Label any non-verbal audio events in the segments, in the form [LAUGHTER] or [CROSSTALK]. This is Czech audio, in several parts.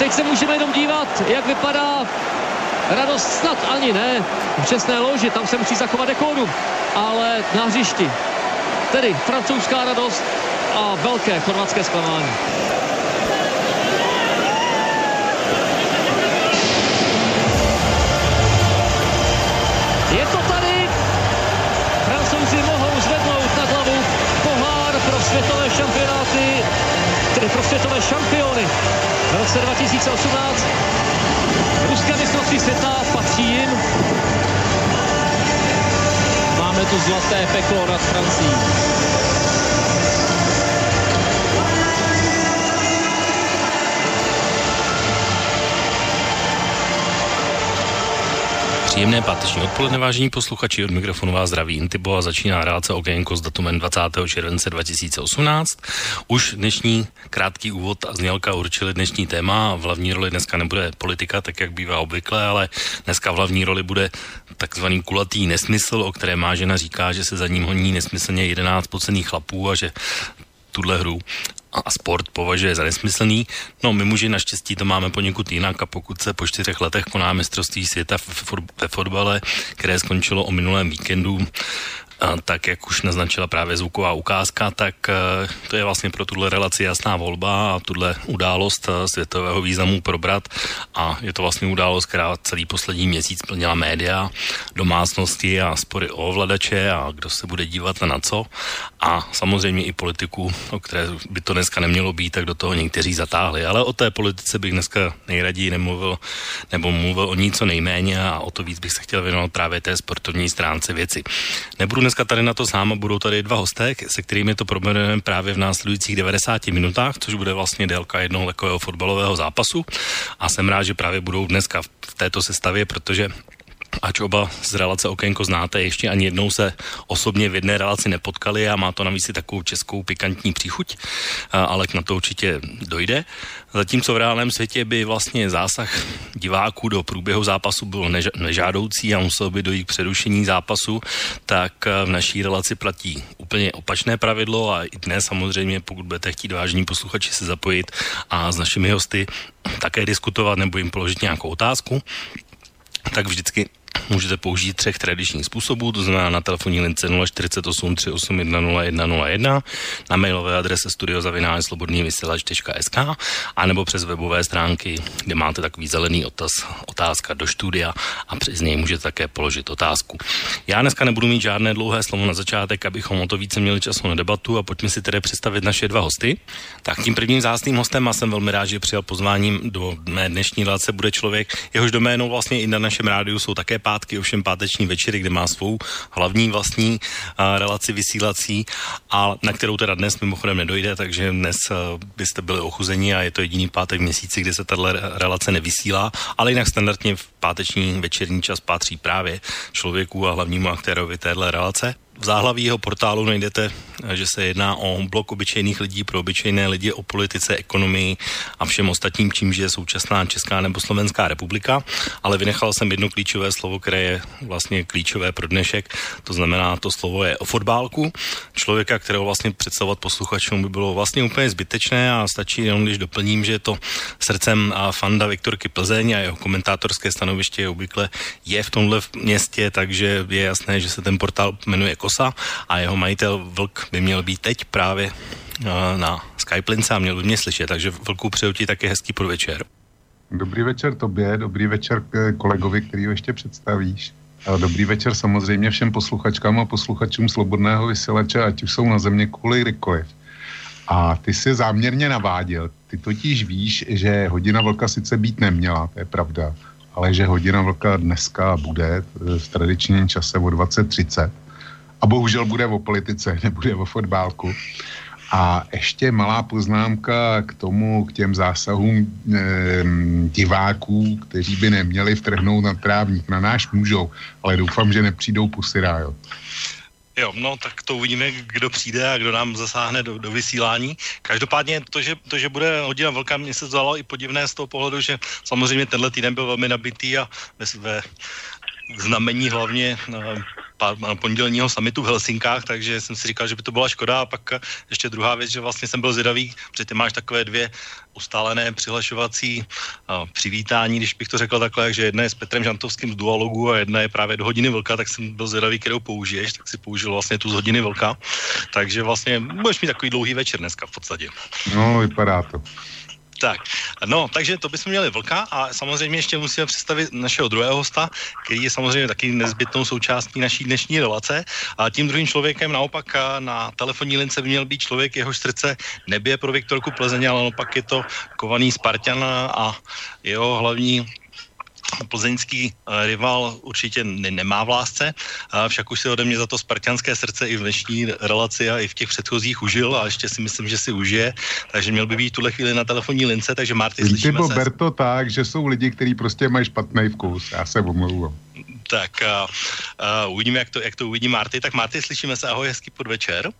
Teď se můžeme jenom dívat, jak vypadá radost snad ani ne. V čestné loži, tam se musí zachovat dekódu, ale na hřišti. Tedy francouzská radost a velké chorvatské zklamání. Je to tady. Francouzi mohou zvednout nad hlavu pohár pro světové šampionáty tedy pro světové šampiony v roce 2018. Ruské mistrovství světa patří jim. Máme tu zlaté peklo nad Francií. Příjemné páteční odpoledne, vážení posluchači, od mikrofonu vás zdraví Intibo a začíná relace okénko s datumem 20. července 2018. Už dnešní krátký úvod a znělka určili dnešní téma. V hlavní roli dneska nebude politika, tak jak bývá obvykle, ale dneska v hlavní roli bude takzvaný kulatý nesmysl, o které má žena říká, že se za ním honí nesmyslně 11 pocených chlapů a že tuhle hru a sport považuje za nesmyslný. No, my muži naštěstí to máme poněkud jinak a pokud se po čtyřech letech koná mistrovství světa ve fotbale, které skončilo o minulém víkendu, tak jak už naznačila právě zvuková ukázka, tak eh, to je vlastně pro tuhle relaci jasná volba a tuhle událost eh, světového významu probrat a je to vlastně událost, která celý poslední měsíc plnila média, domácnosti a spory o ovladače a kdo se bude dívat na co a samozřejmě i politiku, o které by to dneska nemělo být, tak do toho někteří zatáhli. Ale o té politice bych dneska nejraději nemluvil, nebo mluvil o ní co nejméně a o to víc bych se chtěl věnovat právě té sportovní stránce věci. Nebudu dneska tady na to sám a budou tady dva hosté, se kterými to probereme právě v následujících 90 minutách, což bude vlastně délka jednoho takového fotbalového zápasu. A jsem rád, že právě budou dneska v této sestavě, protože ač oba z relace Okénko znáte, ještě ani jednou se osobně v jedné relaci nepotkali a má to navíc i takovou českou pikantní příchuť, ale na to určitě dojde. Zatímco v reálném světě by vlastně zásah diváků do průběhu zápasu byl než- nežádoucí a musel by dojít k přerušení zápasu, tak v naší relaci platí úplně opačné pravidlo a i dnes samozřejmě, pokud budete chtít vážní posluchači se zapojit a s našimi hosty také diskutovat nebo jim položit nějakou otázku, tak vždycky můžete použít třech tradičních způsobů, to znamená na telefonní lince 048 381 0101, na mailové adrese studiozavináčslobodnývysílač.sk a nebo přes webové stránky, kde máte takový zelený otaz, otázka do studia a přes něj můžete také položit otázku. Já dneska nebudu mít žádné dlouhé slovo na začátek, abychom o to více měli času na debatu a pojďme si tedy představit naše dva hosty. Tak tím prvním zástým hostem a jsem velmi rád, že přijal pozváním do mé dnešní relace bude člověk, jehož doménou vlastně i na našem rádiu jsou také pátky, ovšem páteční večery, kde má svou hlavní vlastní uh, relaci vysílací, a na kterou teda dnes mimochodem nedojde, takže dnes uh, byste byli ochuzení a je to jediný pátek v měsíci, kde se tato relace nevysílá, ale jinak standardně v páteční večerní čas patří právě člověku a hlavnímu aktérovi téhle relace v záhlaví jeho portálu najdete, že se jedná o blok obyčejných lidí pro obyčejné lidi, o politice, ekonomii a všem ostatním, čímž je současná Česká nebo Slovenská republika, ale vynechal jsem jedno klíčové slovo, které je vlastně klíčové pro dnešek, to znamená, to slovo je o fotbálku, člověka, kterého vlastně představovat posluchačům by bylo vlastně úplně zbytečné a stačí jenom, když doplním, že je to srdcem a fanda Viktorky Plzeň a jeho komentátorské stanoviště obvykle je v tomhle městě, takže je jasné, že se ten portál jmenuje Kosa a jeho majitel Vlk by měl být teď právě eh, na Skype lince a měl by mě slyšet, takže Vlku přeju ti taky hezký podvečer. Dobrý večer tobě, dobrý večer kolegovi, který ho ještě představíš. Dobrý večer samozřejmě všem posluchačkám a posluchačům Slobodného vysílače, ať už jsou na země kvůli kdykoliv. A ty si záměrně naváděl. Ty totiž víš, že hodina vlka sice být neměla, to je pravda, ale že hodina vlka dneska bude v tradičním čase o 20.30 a bohužel bude o politice, [LAUGHS] nebude o fotbálku. A ještě malá poznámka k tomu, k těm zásahům e, diváků, kteří by neměli vtrhnout na trávník. Na náš můžou, ale doufám, že nepřijdou pusy rájo. Jo, no tak to uvidíme, kdo přijde a kdo nám zasáhne do, do vysílání. Každopádně to že, to, že bude hodina velká, mě se zdalo i podivné z toho pohledu, že samozřejmě tenhle týden byl velmi nabitý a ve, ve znamení hlavně eh, pondělního samitu v Helsinkách, takže jsem si říkal, že by to byla škoda a pak ještě druhá věc, že vlastně jsem byl zvědavý, protože ty máš takové dvě ustálené přihlašovací a, přivítání, když bych to řekl takhle, že jedna je s Petrem Žantovským z Dualogu a jedna je právě do hodiny velká, tak jsem byl zvědavý, kterou použiješ, tak si použil vlastně tu z hodiny velká. Takže vlastně budeš mít takový dlouhý večer dneska v podstatě. No, vypadá to. Tak, no, takže to bychom měli vlka a samozřejmě ještě musíme představit našeho druhého hosta, který je samozřejmě taky nezbytnou součástí naší dnešní relace. A tím druhým člověkem naopak na telefonní lince by měl být člověk, jehož srdce nebije pro Viktorku Plzeň, ale naopak je to kovaný Spartan a jeho hlavní plzeňský eh, rival určitě ne- nemá v lásce, a však už si ode mě za to spartianské srdce i v dnešní relaci a i v těch předchozích užil a ještě si myslím, že si užije, takže měl by být tuhle chvíli na telefonní lince, takže Marty, slyšíme Ty se. to tak, že jsou lidi, kteří prostě mají špatný vkus, já se omlouvám. Tak a, a uvidíme, jak to, jak to uvidí Marty. Tak Marty, slyšíme se, ahoj, hezký podvečer.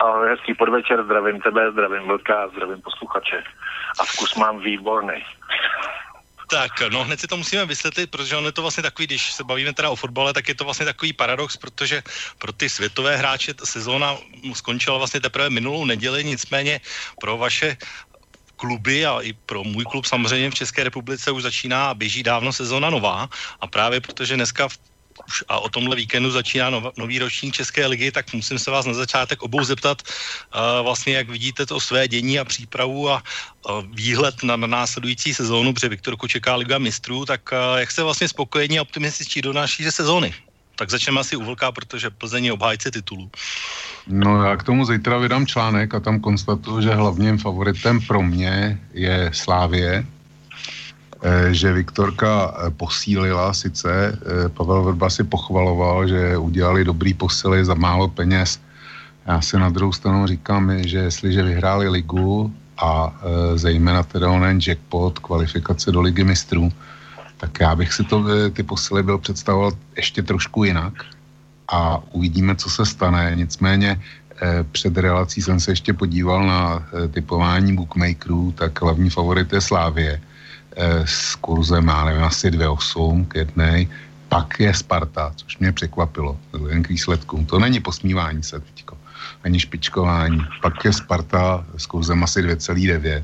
Ahoj, hezký podvečer, zdravím tebe, zdravím Vlka, zdravím posluchače. A vkus mám výborný. Tak, no hned si to musíme vysvětlit, protože on je to vlastně takový, když se bavíme teda o fotbale, tak je to vlastně takový paradox, protože pro ty světové hráče sezóna skončila vlastně teprve minulou neděli, nicméně pro vaše kluby a i pro můj klub samozřejmě v České republice už začíná a běží dávno sezóna nová. A právě protože dneska v už a o tomhle víkendu začíná nov, nový ročník České ligy, tak musím se vás na začátek obou zeptat uh, vlastně, jak vidíte to své dění a přípravu a uh, výhled na, na následující sezónu, protože Viktorku čeká Liga mistrů, tak uh, jak se vlastně spokojení a optimističtí do naší sezóny? Tak začneme asi u Vlka, protože Plzeň je obhájce titulu. No já k tomu zítra vydám článek a tam konstatuju, že hlavním favoritem pro mě je Slávě, že Viktorka eh, posílila, sice eh, Pavel Vrba si pochvaloval, že udělali dobrý posily za málo peněz. Já si na druhou stranu říkám, že jestliže vyhráli ligu a zejména teda onen jackpot, kvalifikace do ligy mistrů, tak já bych si to, ty posily byl představoval ještě trošku jinak a uvidíme, co se stane. Nicméně před relací jsem se ještě podíval na typování bookmakerů, tak hlavní favorit je Slávě Eh, s kurzem, já nevím, asi 2,8 k jednej, pak je Sparta, což mě překvapilo, jen k výsledkům. To není posmívání se teďko, ani špičkování. Pak je Sparta s kurzem asi 2,9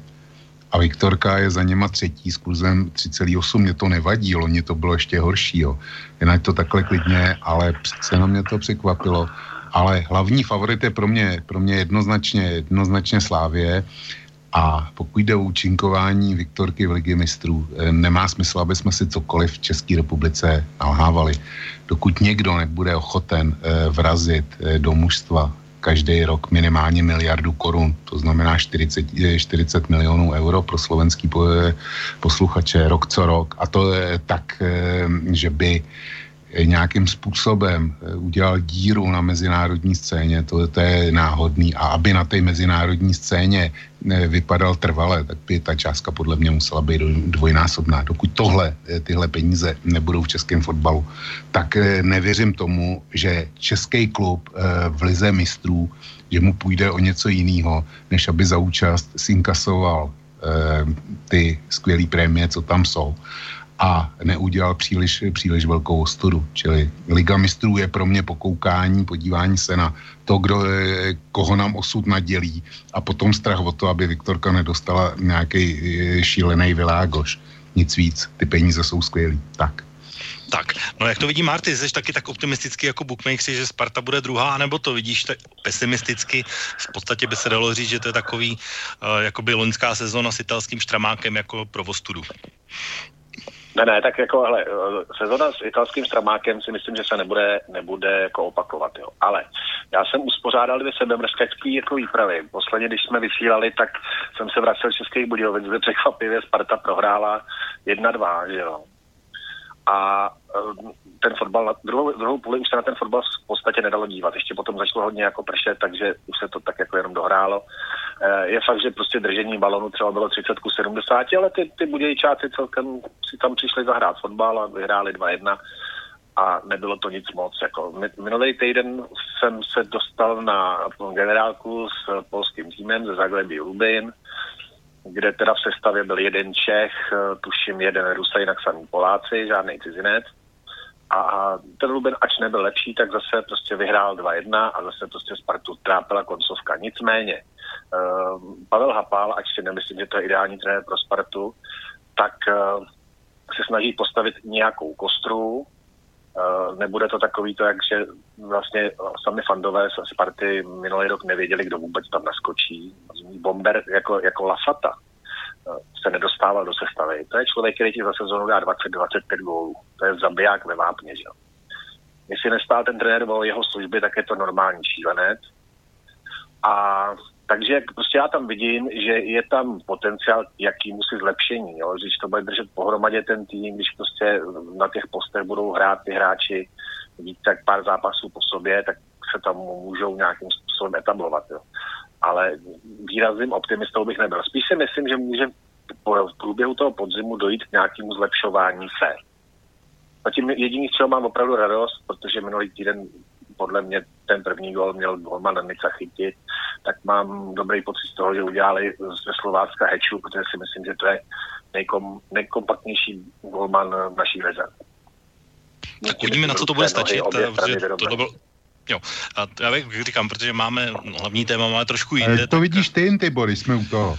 a Viktorka je za něma třetí s kurzem 3,8. Mě to nevadí, loni to bylo ještě horší. Jen to takhle klidně, ale přece jenom mě to překvapilo. Ale hlavní favorit je pro mě, pro mě jednoznačně, jednoznačně Slávě. A pokud jde o účinkování Viktorky v ligy mistrů, eh, nemá smysl, aby jsme si cokoliv v České republice nalhávali. Dokud někdo nebude ochoten eh, vrazit eh, do mužstva každý rok minimálně miliardu korun, to znamená 40, 40 milionů euro pro slovenský posluchače rok co rok. A to je tak, že by nějakým způsobem eh, udělal díru na mezinárodní scéně, to, to je náhodný. A aby na té mezinárodní scéně eh, vypadal trvale, tak by ta částka podle mě musela být dvojnásobná. Dokud tohle, eh, tyhle peníze nebudou v českém fotbalu, tak nevěřím tomu, že český klub v lize mistrů, že mu půjde o něco jiného, než aby za účast sinkasoval ty skvělé prémie, co tam jsou a neudělal příliš, příliš velkou ostudu. Čili Liga mistrů je pro mě pokoukání, podívání se na to, kdo, koho nám osud nadělí a potom strach o to, aby Viktorka nedostala nějaký eh, šílený világoš. Nic víc, ty peníze jsou skvělý. Tak. Tak, no jak to vidí Marty, jsi taky tak optimisticky jako bookmaker, že Sparta bude druhá, nebo to vidíš tak pesimisticky? V podstatě by se dalo říct, že to je takový, uh, jakoby loňská sezóna s italským štramákem jako provostudu. Ne, ne, tak jako, hele, sezona s italským stramákem si myslím, že se nebude, nebude jako opakovat, jo. Ale já jsem uspořádal dvě sebemrskačské jako výpravy. Posledně, když jsme vysílali, tak jsem se vracel z Českých Budějovic, kde překvapivě Sparta prohrála 1-2, že jo. a eh, ten fotbal, druhou, druhou půli už se na ten fotbal v podstatě nedalo dívat. Ještě potom začalo hodně jako pršet, takže už se to tak jako jenom dohrálo. Eh, je fakt, že prostě držení balonu třeba bylo 30 ku 70, ale ty, ty budějčáci celkem si tam přišli zahrát fotbal a vyhráli 2-1 a nebylo to nic moc. Jako minulý týden jsem se dostal na generálku s polským týmem ze Zaglebi Lubin, kde teda v sestavě byl jeden Čech, tuším jeden Rusa, jinak samý Poláci, žádný cizinec. A ten Luben, ač nebyl lepší, tak zase prostě vyhrál 2-1 a zase prostě Spartu trápila koncovka. Nicméně, Pavel Hapal, ač si nemyslím, že to je ideální trenér pro Spartu, tak uh, se snaží postavit nějakou kostru, Uh, nebude to takový to, jak že vlastně sami fandové z Sparty minulý rok nevěděli, kdo vůbec tam naskočí. Bomber jako, jako Lafata se nedostával do sestavy. To je člověk, který ti za sezonu dá 20-25 gólů. To je zabiják ve vápně, že Jestli nestál ten trenér o jeho služby, tak je to normální šílenec. A takže prostě já tam vidím, že je tam potenciál jakýmu si zlepšení. Jo? Když to bude držet pohromadě ten tým, když prostě na těch postech budou hrát ty hráči víc tak pár zápasů po sobě, tak se tam můžou nějakým způsobem etablovat. Jo? Ale výrazným optimistou bych nebyl. Spíš si myslím, že může v průběhu toho podzimu dojít k nějakému zlepšování se. Zatím jediný, z čeho mám opravdu radost, protože minulý týden podle mě ten první gol měl golman Nica chytit, tak mám dobrý pocit z toho, že udělali ze Slovácka heču, protože si myslím, že to je nejkom, nejkompaktnější golman v naší lize. Tak uvidíme, na co to bude stačit. To byl, Jo, a já říkám, protože máme hlavní téma, máme trošku jiné. To tak... vidíš ty, ty Boris, jsme u toho.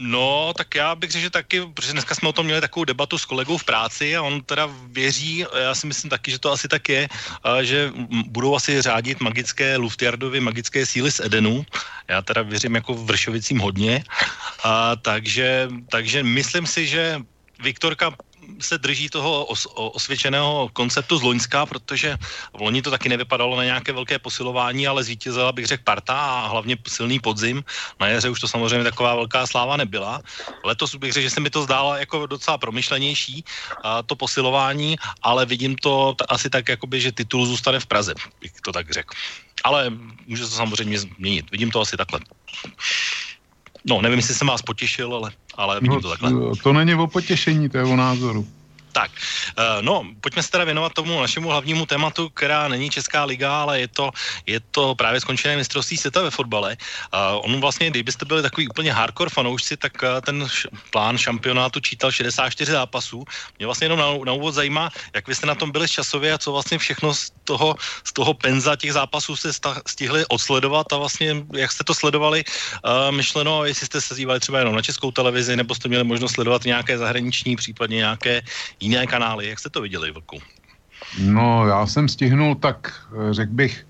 No, tak já bych řekl, že taky, protože dneska jsme o tom měli takovou debatu s kolegou v práci a on teda věří, já si myslím taky, že to asi tak je, že budou asi řádit magické Luftjardovy magické síly z Edenu. Já teda věřím jako v Vršovicím hodně. A, takže, takže myslím si, že Viktorka se drží toho os, osvědčeného konceptu z Loňska, protože v loni to taky nevypadalo na nějaké velké posilování, ale zvítězila bych řekl parta a hlavně silný podzim. Na jaře už to samozřejmě taková velká sláva nebyla. Letos bych řekl, že se mi to zdálo jako docela promyšlenější a to posilování, ale vidím to t- asi tak, jakoby, že titul zůstane v Praze, bych to tak řekl. Ale může to samozřejmě změnit. Vidím to asi takhle. No, nevím, jestli jsem vás potěšil, ale, ale vidím no, to takhle. To není o potěšení, to je o názoru. Tak, uh, no, pojďme se teda věnovat tomu našemu hlavnímu tématu, která není Česká liga, ale je to, je to právě skončené mistrovství světa ve fotbale. Uh, on vlastně, kdybyste byli takový úplně hardcore fanoušci, tak uh, ten š- plán šampionátu čítal 64 zápasů. Mě vlastně jenom na, na úvod zajímá, jak vy jste na tom byli časově a co vlastně všechno z toho, z toho penza těch zápasů sta- stihli odsledovat a vlastně jak jste to sledovali, myšleno, jestli jste se dívali třeba jenom na českou televizi, nebo jste měli možnost sledovat nějaké zahraniční, případně nějaké jiné kanály. Jak jste to viděli, Vlku? No, já jsem stihnul tak, eh, řekl bych,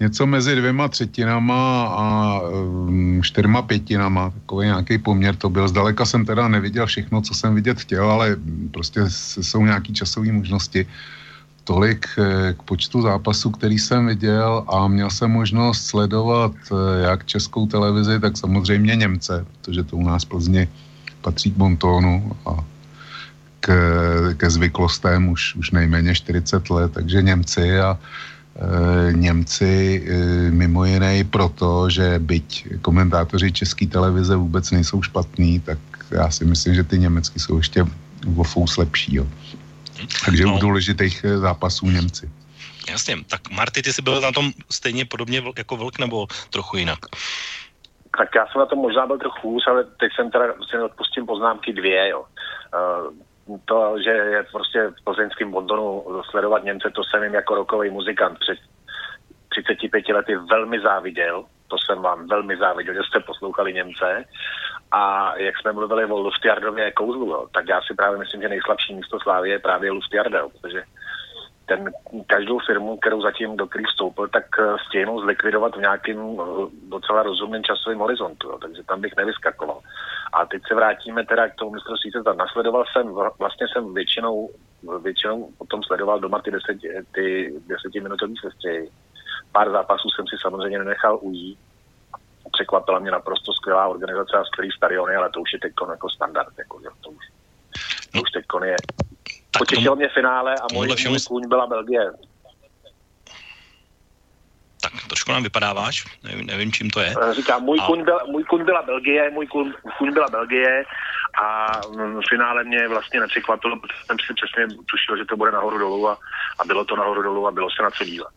něco mezi dvěma třetinama a um, čtyřma pětinama, takový nějaký poměr to byl. Zdaleka jsem teda neviděl všechno, co jsem vidět chtěl, ale prostě jsou nějaké časové možnosti. Tolik eh, k počtu zápasů, který jsem viděl a měl jsem možnost sledovat jak českou televizi, tak samozřejmě Němce, protože to u nás v Plzni patří k Bontónu a k, ke zvyklostem už, už nejméně 40 let, takže Němci a e, Němci e, mimo jiné i proto, že byť komentátoři české televize vůbec nejsou špatní, tak já si myslím, že ty německy jsou ještě o fous lepší. Jo. Takže no. u důležitých e, zápasů Němci. Jasně, tak Marty, ty jsi byl na tom stejně podobně jako Vlk nebo trochu jinak? Tak já jsem na tom možná byl trochu hůř, ale teď jsem teda si odpustím poznámky dvě. Jo. Uh, to, že je prostě v plzeňském Londonu sledovat Němce, to jsem jim jako rokový muzikant před 35 lety velmi záviděl. To jsem vám velmi záviděl, že jste poslouchali Němce. A jak jsme mluvili o Luftjardově kouzlu, jo, tak já si právě myslím, že nejslabší místo Slávy je právě Luftjarda, protože ten, každou firmu, kterou zatím do který vstoupil, tak eh, stihnou zlikvidovat v nějakém eh, docela rozumném časovém horizontu. Jo, takže tam bych nevyskakoval. A teď se vrátíme teda k tomu mistrovství světa. Nasledoval jsem, vlastně jsem většinou, většinou potom sledoval doma ty, deset, ty desetiminutový sestřihy. Pár zápasů jsem si samozřejmě nenechal ujít. Překvapila mě naprosto skvělá organizace a skvělý stadiony, ale to už je teď jako standard. Jako, to už, to už teď je tak Potěšilo mě finále a můj, všemu... můj kůň byla Belgie. Tak trošku nám vypadáváš, nevím, nevím čím to je. Eh, říkám, můj, a... kůň byl, můj kůň byla Belgie, můj kůň, kůň byla Belgie a v finále mě vlastně nepřekvapilo, protože jsem si přesně tušil, že to bude nahoru dolů a, a bylo to nahoru dolů a bylo se na co dívat.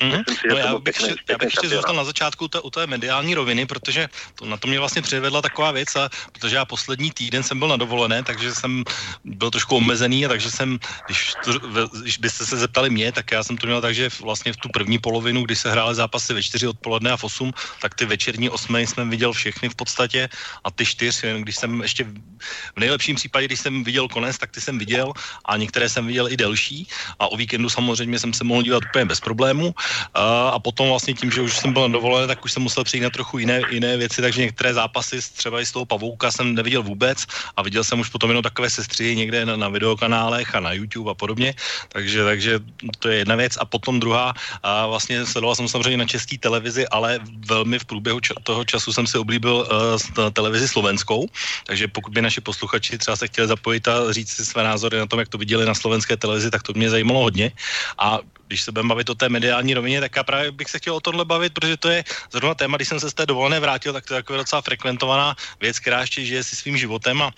Mm-hmm. Si, no já bych, pěkný, ještě, já bych ještě zůstal na začátku té, u té mediální roviny, protože to, na to mě vlastně přivedla taková věc, a, protože já poslední týden jsem byl na dovolené, takže jsem byl trošku omezený, a takže jsem, když, to, když byste se zeptali mě, tak já jsem to měl tak, že vlastně v tu první polovinu, kdy se hrály zápasy ve čtyři odpoledne a v 8, tak ty večerní osmé jsem viděl všechny v podstatě a ty čtyř, když jsem ještě v nejlepším případě, když jsem viděl konec, tak ty jsem viděl a některé jsem viděl i delší a o víkendu samozřejmě jsem se mohl dívat úplně bez problému. A potom vlastně tím, že už jsem byl dovolený, tak už jsem musel přijít na trochu jiné, jiné věci, takže některé zápasy třeba i z toho pavouka jsem neviděl vůbec a viděl jsem už potom jenom takové sestři někde na, na videokanálech a na YouTube a podobně, takže, takže to je jedna věc. A potom druhá, a vlastně sledoval jsem samozřejmě na české televizi, ale velmi v průběhu ča- toho času jsem si oblíbil uh, televizi slovenskou, takže pokud by naši posluchači třeba se chtěli zapojit a říct si své názory na tom, jak to viděli na slovenské televizi, tak to mě zajímalo hodně. A když se budeme bavit o té mediální rovině, tak já právě bych se chtěl o tomhle bavit, protože to je zrovna téma, když jsem se z té dovolené vrátil, tak to je taková docela frekventovaná věc, která ještě žije si svým životem a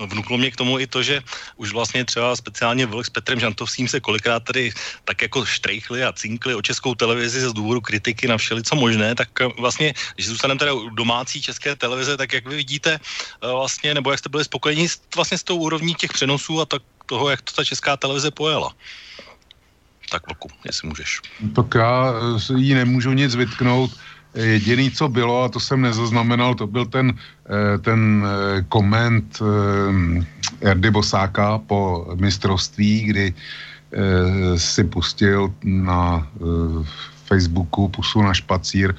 vnuklo mě k tomu i to, že už vlastně třeba speciálně Vlk s Petrem Žantovským se kolikrát tady tak jako štrejchli a cinkli o českou televizi z důvodu kritiky na všeli, co možné, tak vlastně, když zůstaneme teda u domácí české televize, tak jak vy vidíte eh, vlastně, nebo jak jste byli spokojeni vlastně s tou úrovní těch přenosů a tak toho, jak to ta česká televize pojela? Tak vlku, jestli můžeš. Tak já jí nemůžu nic vytknout. Jediný, co bylo, a to jsem nezaznamenal, to byl ten, eh, ten eh, koment eh, Erdy Bosáka po mistrovství, kdy si pustil na Facebooku pusu na špacír.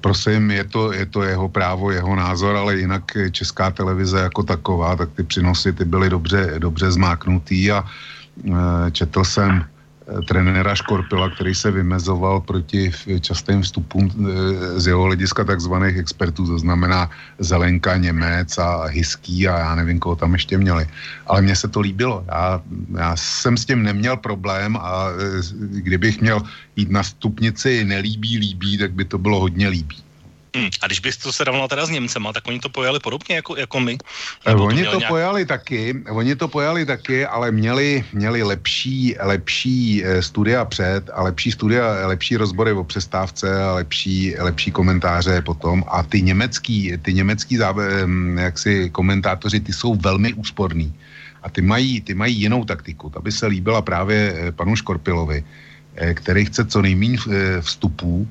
Prosím, je to, je to jeho právo, jeho názor, ale jinak česká televize jako taková, tak ty přinosy ty byly dobře, dobře zmáknutý a četl jsem trenéra Škorpila, který se vymezoval proti častým vstupům eh, z jeho hlediska takzvaných expertů, to znamená Zelenka, Němec a Hyský a já nevím, koho tam ještě měli. Ale mně se to líbilo. Já, já jsem s tím neměl problém a eh, kdybych měl jít na stupnici nelíbí, líbí, tak by to bylo hodně líbí. Hmm. A když bys to rovnal teda s Němcema, tak oni to pojali podobně jako, jako my? Nebo oni to, to nějak... pojali taky, oni to pojali taky, ale měli, měli lepší, lepší eh, studia před a lepší studia, lepší rozbory o přestávce a lepší, lepší komentáře potom a ty německý, ty německý jaksi komentátoři, ty jsou velmi úsporní a ty mají, ty mají jinou taktiku. Ta by se líbila právě eh, panu Škorpilovi, eh, který chce co nejméně vstupů,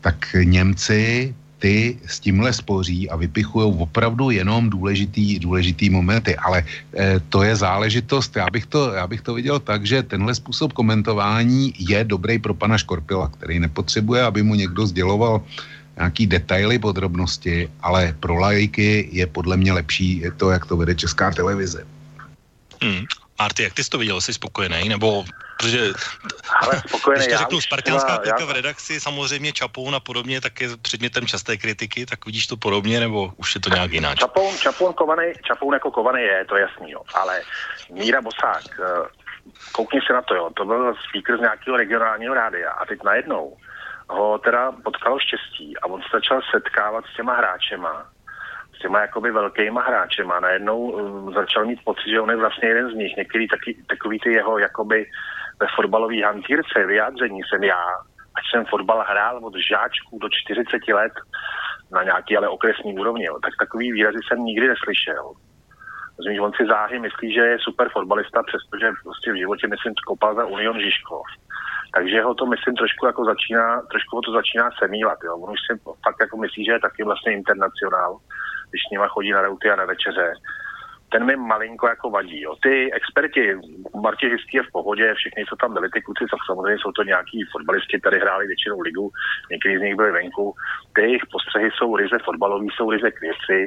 tak Němci ty s tímhle spoří a vypichují opravdu jenom důležitý, důležitý momenty, ale e, to je záležitost, já bych, to, já bych to viděl tak, že tenhle způsob komentování je dobrý pro pana Škorpila, který nepotřebuje, aby mu někdo sděloval nějaký detaily, podrobnosti, ale pro lajky je podle mě lepší to, jak to vede česká televize. Hmm. Marty, jak ty jsi to viděl? Jsi spokojený? Nebo protože ale spokojený, když to řeknu, spartianská já... v redakci, samozřejmě Čapoun a podobně, tak je předmětem časté kritiky, tak vidíš to podobně, nebo už je to nějak jinak? Čapoun, Čapoun, kovaný, Čapoun jako kovaný je, to je jasný, jo. ale Míra Bosák, eh, koukni se na to, jo, to byl speaker z nějakého regionálního rádia a teď najednou ho teda potkalo štěstí a on se začal setkávat s těma hráčema s těma jakoby velkýma hráčema najednou uh, začal mít pocit, že on je vlastně jeden z nich. Některý taky, takový ty jeho jakoby ve fotbalové hantýrce vyjádření jsem já, ať jsem fotbal hrál od žáčků do 40 let na nějaký ale okresní úrovni, jo, tak takový výrazy jsem nikdy neslyšel. Rozumíš, on si záhy myslí, že je super fotbalista, přestože prostě v životě, myslím, kopal za Union Žižkov. Takže ho to, myslím, trošku jako začíná, trošku ho to začíná semílat, jo. On už si fakt jako myslí, že je taky vlastně internacionál když s nima chodí na rauty a na večeře, ten mi malinko jako vadí. Jo. Ty experti, Martě Histý je v pohodě, všichni, co tam byli, ty kluci, samozřejmě jsou to nějaký fotbalisti, tady hráli většinou ligu, někteří z nich byli venku. Ty jejich postřehy jsou ryze fotbalový, jsou ryze k věci.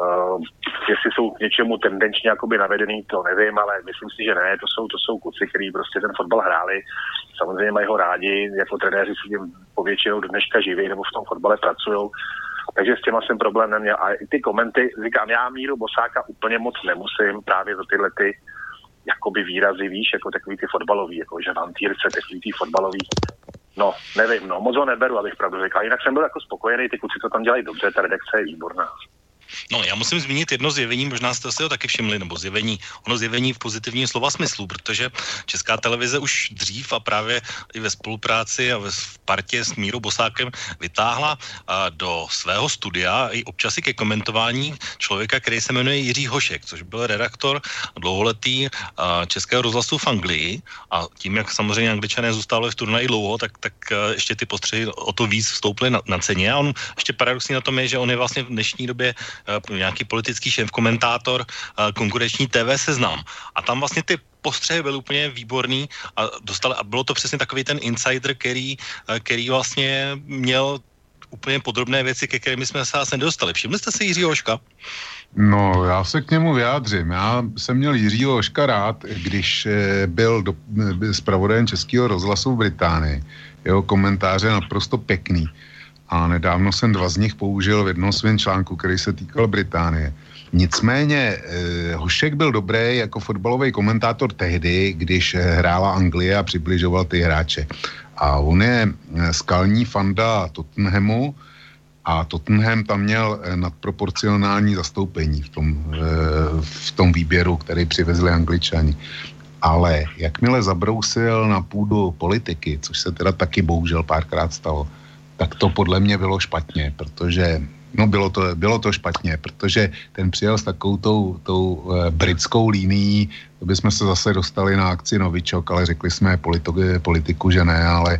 Uh, jestli jsou k něčemu tendenčně jakoby navedený, to nevím, ale myslím si, že ne. To jsou, to jsou kluci, kteří prostě ten fotbal hráli. Samozřejmě mají ho rádi, jako trenéři jsou tím povětšinou dneška živí nebo v tom fotbale pracují takže s těma jsem problém neměl. A ty komenty, říkám, já míru Bosáka úplně moc nemusím právě za tyhle ty jakoby výrazy, víš, jako takový ty fotbalový, jako že vantýrce, takový ty fotbalový. No, nevím, no, moc ho neberu, abych pravdu řekl. A jinak jsem byl jako spokojený, ty kluci to tam dělají dobře, ta redakce je výborná. No, já musím zmínit jedno zjevení, možná jste si ho taky všimli, nebo zjevení, ono zjevení v pozitivním slova smyslu, protože Česká televize už dřív a právě i ve spolupráci a ve partě s Mírou Bosákem vytáhla a, do svého studia i občasy ke komentování člověka, který se jmenuje Jiří Hošek, což byl redaktor dlouholetý Českého rozhlasu v Anglii. A tím, jak samozřejmě angličané zůstávali v turnaji dlouho, tak, tak ještě ty postřehy o to víc vstoupily na, na ceně. A on ještě paradoxní na tom je, že on je vlastně v dnešní době nějaký politický šéf, komentátor eh, konkurenční TV seznam. A tam vlastně ty postřehy byly úplně výborný a, dostal, a bylo to přesně takový ten insider, který, eh, který vlastně měl úplně podrobné věci, ke kterým jsme se asi nedostali. Všimli jste si Jiřího Oška? No, já se k němu vyjádřím. Já jsem měl Jiřího Oška rád, když byl do, zpravodajem Českého rozhlasu v Británii. Jeho komentáře naprosto pěkný a nedávno jsem dva z nich použil v jednom svém článku, který se týkal Británie. Nicméně eh, Hošek byl dobrý jako fotbalový komentátor tehdy, když hrála Anglie a přibližoval ty hráče. A on je eh, skalní fanda Tottenhamu a Tottenham tam měl eh, nadproporcionální zastoupení v tom, v tom výběru, který přivezli Angličani. Ale jakmile zabrousil na půdu politiky, což se teda taky bohužel párkrát stalo, tak to podle mě bylo špatně, protože No bylo to, bylo to špatně, protože ten přijel s takovou tou, tou e, britskou línií, to bychom se zase dostali na akci Novičok, ale řekli jsme politiku, politiku že ne, ale e,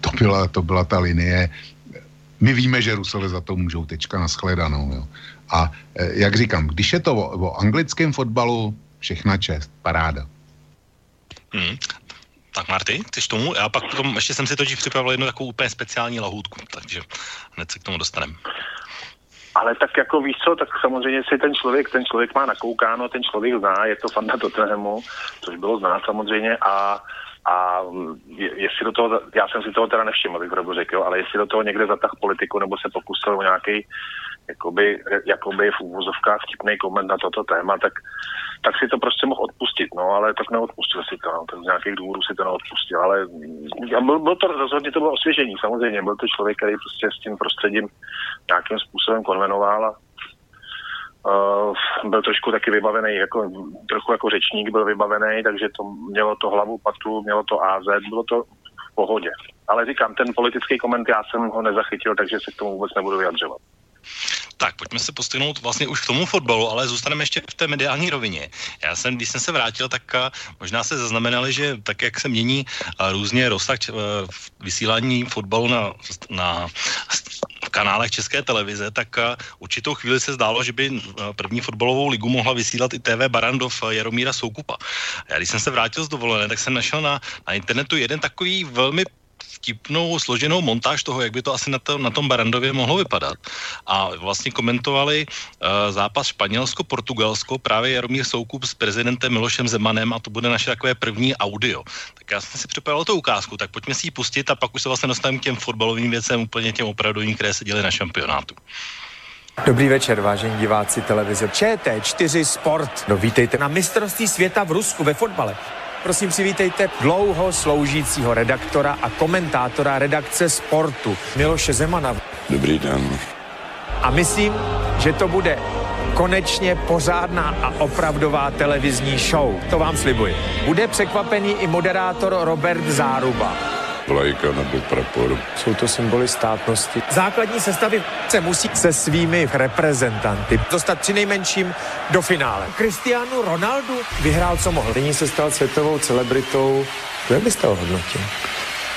to, byla, to byla ta linie. My víme, že Rusové za to můžou tečka na shledanou. Jo. A e, jak říkám, když je to o, o anglickém fotbalu, všechna čest, paráda. Hmm. Tak Marty, chceš tomu? Já pak potom, ještě jsem si totiž připravil jednu takovou úplně speciální lahůdku, takže hned se k tomu dostaneme. Ale tak jako víš co, tak samozřejmě si ten člověk, ten člověk má nakoukáno, ten člověk zná, je to fanda Tottenhamu, což bylo znát samozřejmě a a jestli do toho, já jsem si toho teda nevšiml, bych opravdu řekl, ale jestli do toho někde zatah politiku nebo se pokusil o nějaký jakoby, jakoby v úvozovkách vtipný koment na toto téma, tak tak si to prostě mohl odpustit, no, ale tak neodpustil si to, no, tak z nějakých důvodů si to neodpustil, ale byl, byl to rozhodně to bylo osvěžení, samozřejmě, byl to člověk, který prostě s tím prostředím nějakým způsobem konvenoval a Uh, byl trošku taky vybavený, jako, trochu jako řečník byl vybavený, takže to mělo to hlavu patu, mělo to AZ, bylo to v pohodě. Ale říkám, ten politický koment já jsem ho nezachytil, takže se k tomu vůbec nebudu vyjadřovat. Tak, pojďme se postihnout vlastně už k tomu fotbalu, ale zůstaneme ještě v té mediální rovině. Já jsem, když jsem se vrátil, tak uh, možná se zaznamenali, že tak, jak se mění uh, různě rozsah uh, vysílání fotbalu na, na v kanálech České televize, tak určitou chvíli se zdálo, že by první fotbalovou ligu mohla vysílat i TV Barandov Jaromíra Soukupa. Já když jsem se vrátil z dovolené, tak jsem našel na, na internetu jeden takový velmi vtipnou, složenou montáž toho, jak by to asi na, to, na tom Barandově mohlo vypadat. A vlastně komentovali uh, zápas Španělsko-Portugalsko právě Jaromír Soukup s prezidentem Milošem Zemanem a to bude naše takové první audio. Tak já jsem si připravil tu ukázku, tak pojďme si ji pustit a pak už se vlastně dostaneme k těm fotbalovým věcem, úplně těm opravdovým, které se děly na šampionátu. Dobrý večer, vážení diváci televize ČT4 Sport. No vítejte na mistrovství světa v Rusku ve fotbale. Prosím přivítejte dlouho sloužícího redaktora a komentátora redakce sportu Miloše Zemana. Dobrý den. A myslím, že to bude konečně pořádná a opravdová televizní show. To vám slibuji. Bude překvapený i moderátor Robert Záruba vlajka nebo prapor. Jsou to symboly státnosti. Základní sestavy se musí se svými reprezentanty dostat při nejmenším do finále. Cristiano Ronaldo vyhrál, co mohl. Nyní se stal světovou celebritou. Jak byste ho hodnotil?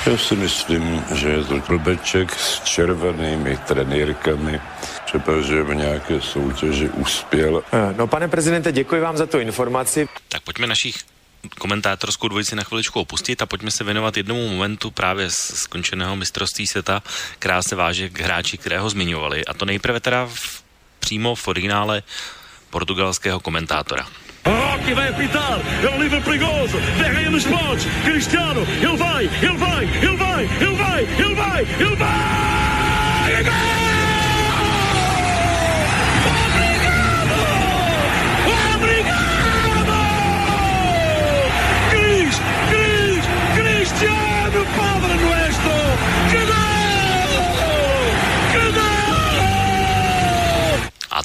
Já si myslím, že je to blbeček s červenými trenýrkami. Třeba, že v nějaké soutěži uspěl. Eh, no, pane prezidente, děkuji vám za tu informaci. Tak pojďme našich komentátorskou dvojici na chviličku opustit a pojďme se věnovat jednomu momentu právě z skončeného mistrovství světa, která se váže k hráči, kterého zmiňovali. A to nejprve teda v, přímo v originále portugalského komentátora. Rocky vai apitar, é livre perigoso, derreia nos pontos, Cristiano, ele vai, ele vai, ele vai, ele vai, ele vai, ele vai, ele vai!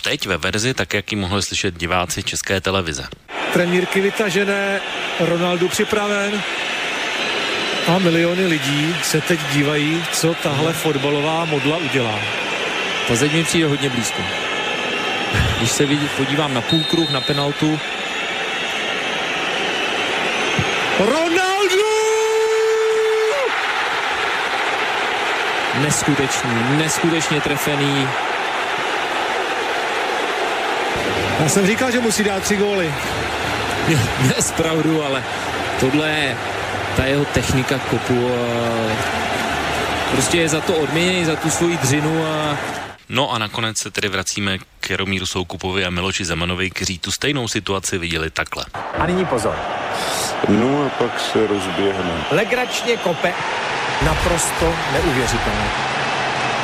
Teď ve verzi, tak jak ji mohli slyšet diváci České televize. Trenírky vytažené, Ronaldo připraven a miliony lidí se teď dívají, co tahle fotbalová modla udělá. Plzeň mi přijde hodně blízko. Když se vidí, podívám na půlkruh, na penaltu. Ronaldo! Neskutečný, neskutečně trefený. Já jsem říkal, že musí dát tři góly. Dnes pravdu, ale tohle je ta jeho technika kopu. Prostě je za to odměněný, za tu svoji dřinu a No a nakonec se tedy vracíme k Jaromíru Soukupovi a Miloči Zemanovi, kteří tu stejnou situaci viděli takhle. A nyní pozor. No a pak se rozběhne. Legračně kope. Naprosto neuvěřitelné.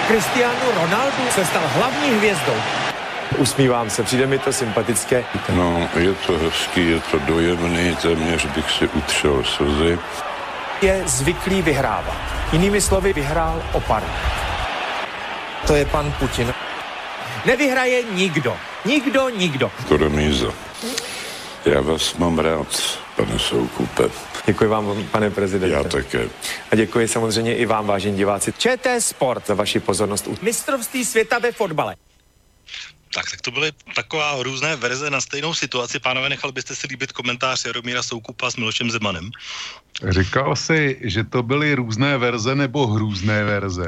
Cristiano Ronaldo se stal hlavní hvězdou. Usmívám se, přijde mi to sympatické. No, je to hezký, je to dojemný, téměř bych si utřel slzy. Je zvyklý vyhrávat. Jinými slovy, vyhrál o pár. To je pan Putin. Nevyhraje nikdo. Nikdo, nikdo. To remíza. Já vás mám rád, pane Soukupe. Děkuji vám, pane prezidente. Já také. A děkuji samozřejmě i vám, vážení diváci. ČT Sport za vaši pozornost u mistrovství světa ve fotbale. Tak, tak to byly taková různé verze na stejnou situaci. Pánové, nechal byste si líbit komentář Jaromíra Soukupa s Milošem Zemanem? Říkal si, že to byly různé verze nebo hrůzné verze?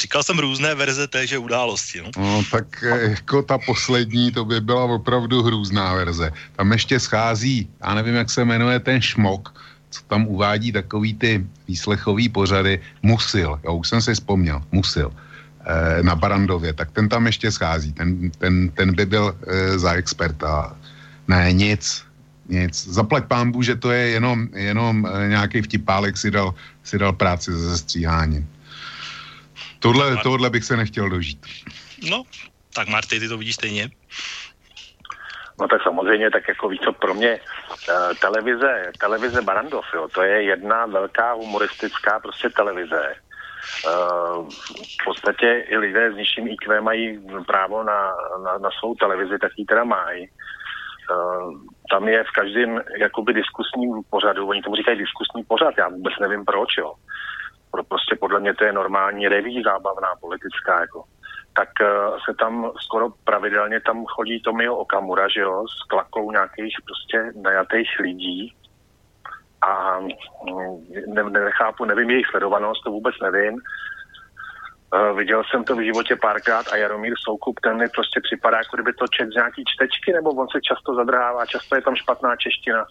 Říkal jsem různé verze téže události. No? no tak eh, jako ta poslední, to by byla opravdu hrůzná verze. Tam ještě schází, já nevím, jak se jmenuje ten šmok, co tam uvádí takový ty výslechový pořady, Musil, já už jsem si vzpomněl, Musil na Barandově, tak ten tam ještě schází, ten, ten, ten by byl e, za experta. Ne, nic, nic. Zaplať pámbu, že to je jenom, jenom e, nějaký vtipálek si dal, si dal práci se stříháním. Tohle, tohle bych se nechtěl dožít. No, tak Marty, ty to vidíš stejně? No tak samozřejmě, tak jako víc, co pro mě uh, televize, televize Barandov, jo, to je jedna velká humoristická prostě televize. Uh, v podstatě i lidé s nižším IQ mají právo na, na, na svou televizi, tak ji teda mají. Uh, tam je v každém jakoby diskusním pořadu, oni tomu říkají diskusní pořad, já vůbec nevím proč, jo. Prostě podle mě to je normální reví zábavná politická, jako tak uh, se tam skoro pravidelně tam chodí Tomio Okamura, že jo, s klakou nějakých prostě najatých lidí a mm, ne, nechápu, nevím jejich sledovanost, to vůbec nevím. Uh, viděl jsem to v životě párkrát a Jaromír Soukup, ten mi prostě připadá, jako kdyby to čet z nějaký čtečky, nebo on se často zadrhává, často je tam špatná čeština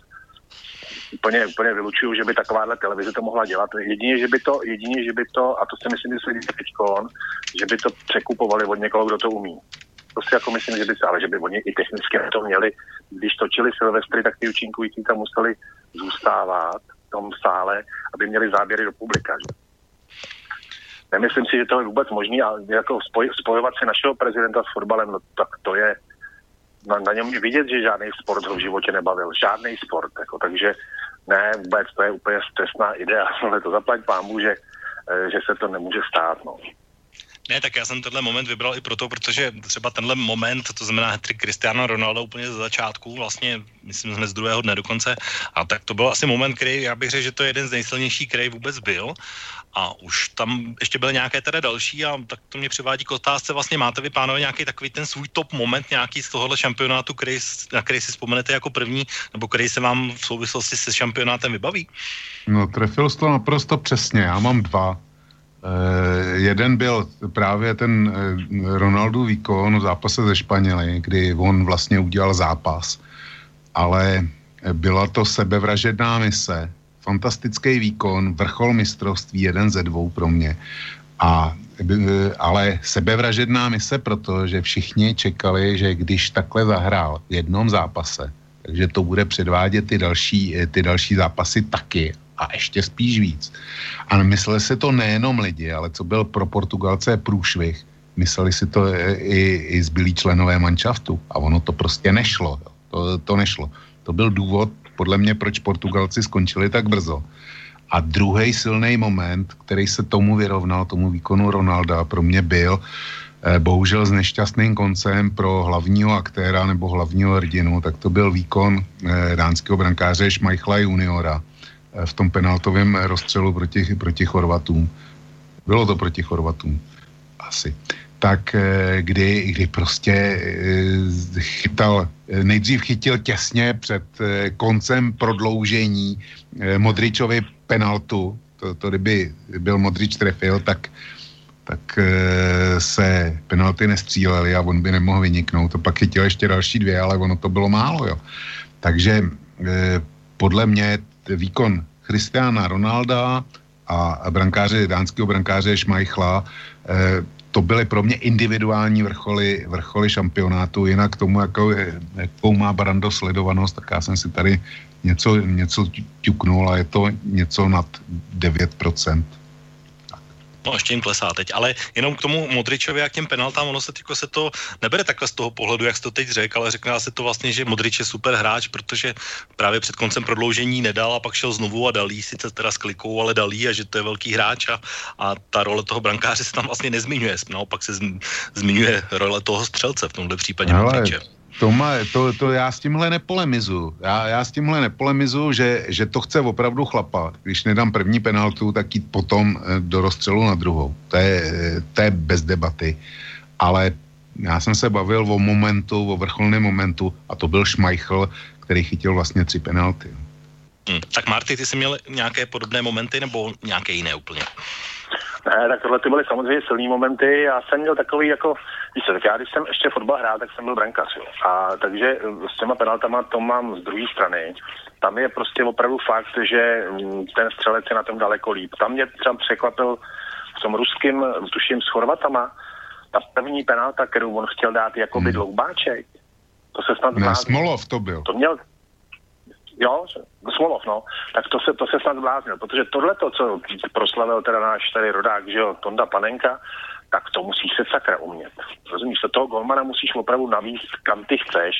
úplně, úplně vylučuju, že by takováhle televize to mohla dělat. Jedině, že by to, jedině, že by to, a to si myslím, že se děje teďkon, že by to překupovali od někoho, kdo to umí. To si jako myslím, že by se, ale že by oni i technicky to měli. Když točili Silvestry, tak ty účinkující tam museli zůstávat v tom sále, aby měli záběry do publika. Že? Nemyslím si, že to je vůbec možné, ale jako spoj, spojovat si našeho prezidenta s fotbalem, no, tak to je, na, na něm vidět, že žádný sport ho v životě nebavil. Žádný sport. Jako, takže ne, vůbec to je úplně stresná idea. [LAUGHS] Ale to zaplať pámu, že, eh, že se to nemůže stát. No. Ne, tak já jsem tenhle moment vybral i proto, protože třeba tenhle moment, to znamená hetrik Cristiano Ronaldo úplně ze začátku, vlastně myslím jsme z druhého dne dokonce, a tak to byl asi moment, který já bych řekl, že to je jeden z nejsilnějších, který vůbec byl. A už tam ještě byly nějaké teda další a tak to mě přivádí k otázce, vlastně máte vy pánové nějaký takový ten svůj top moment nějaký z tohohle šampionátu, který, na který si vzpomenete jako první, nebo který se vám v souvislosti se šampionátem vybaví? No trefil to naprosto přesně, já mám dva. Eh, jeden byl právě ten eh, Ronaldo výkon v zápase ze Španěly, kdy on vlastně udělal zápas, ale byla to sebevražedná mise, fantastický výkon, vrchol mistrovství, jeden ze dvou pro mě. A, eh, ale sebevražedná mise, protože všichni čekali, že když takhle zahrál v jednom zápase, takže to bude předvádět ty další, ty další zápasy taky a ještě spíš víc. A mysleli si to nejenom lidi, ale co byl pro Portugalce průšvih, mysleli si to i, i zbylí členové manšaftu a ono to prostě nešlo. To, to nešlo. To byl důvod, podle mě, proč Portugalci skončili tak brzo. A druhý silný moment, který se tomu vyrovnal, tomu výkonu Ronalda, pro mě byl eh, bohužel s nešťastným koncem pro hlavního aktéra nebo hlavního hrdinu, tak to byl výkon eh, dánského brankáře Schmeichla juniora eh, v tom penaltovém rozstřelu proti, proti Chorvatům. Bylo to proti Chorvatům. Asi. Tak kdy, kdy prostě chytal, nejdřív chytil těsně před koncem prodloužení Modričovi penaltu, to, to kdyby byl Modrič trefil, tak tak e, se penalty nestřílely a on by nemohl vyniknout. To pak chytil ještě další dvě, ale ono to bylo málo, jo. Takže e, podle mě výkon Christiana Ronalda a brankáře, dánského brankáře Schmeichla, e, to byly pro mě individuální vrcholy, vrcholy šampionátu, jinak tomu, jakou, jakou má Brando sledovanost, tak já jsem si tady něco, něco ťuknul a je to něco nad 9%. No ještě jim klesá teď, ale jenom k tomu Modričovi a k těm penaltám, ono se, tyko, se to nebere takhle z toho pohledu, jak jsi to teď řekl, ale řekne se to vlastně, že Modrič je super hráč, protože právě před koncem prodloužení nedal a pak šel znovu a dalí, sice teda s klikou, ale dalí a že to je velký hráč a, a ta role toho brankáře se tam vlastně nezmiňuje, naopak se zmiňuje role toho střelce v tomhle případě ale... Modriče to, má, to, to já s tímhle nepolemizu. Já, já s tímhle nepolemizu, že, že to chce opravdu chlapat. Když nedám první penaltu, tak jít potom eh, do rozstřelu na druhou. To je, to je bez debaty. Ale já jsem se bavil o momentu, o vrcholném momentu a to byl Schmeichel, který chytil vlastně tři penalty. Hmm. Tak Marty, ty jsi měl nějaké podobné momenty nebo nějaké jiné úplně? Ne, tak tohle ty byly samozřejmě silné momenty. Já jsem měl takový jako, víš tak já když jsem ještě fotbal hrál, tak jsem byl brankář, jo. A takže eh, s těma penaltama to mám z druhé strany. Tam je prostě opravdu fakt, že mm, ten střelec je na tom daleko líp. Tam mě třeba překvapil v tom ruským, tuším s Chorvatama, ta první penalta, kterou on chtěl dát jako by hmm. dloubáček. To se snad Ne, Smolov to byl. To měl, Jo, Smolov, no. Tak to se, to se snad zbláznil, protože tohle to, co proslavil teda náš tady rodák, že jo, Tonda Panenka, tak to musíš se sakra umět. Rozumíš, to toho golmana musíš opravdu navíc, kam ty chceš.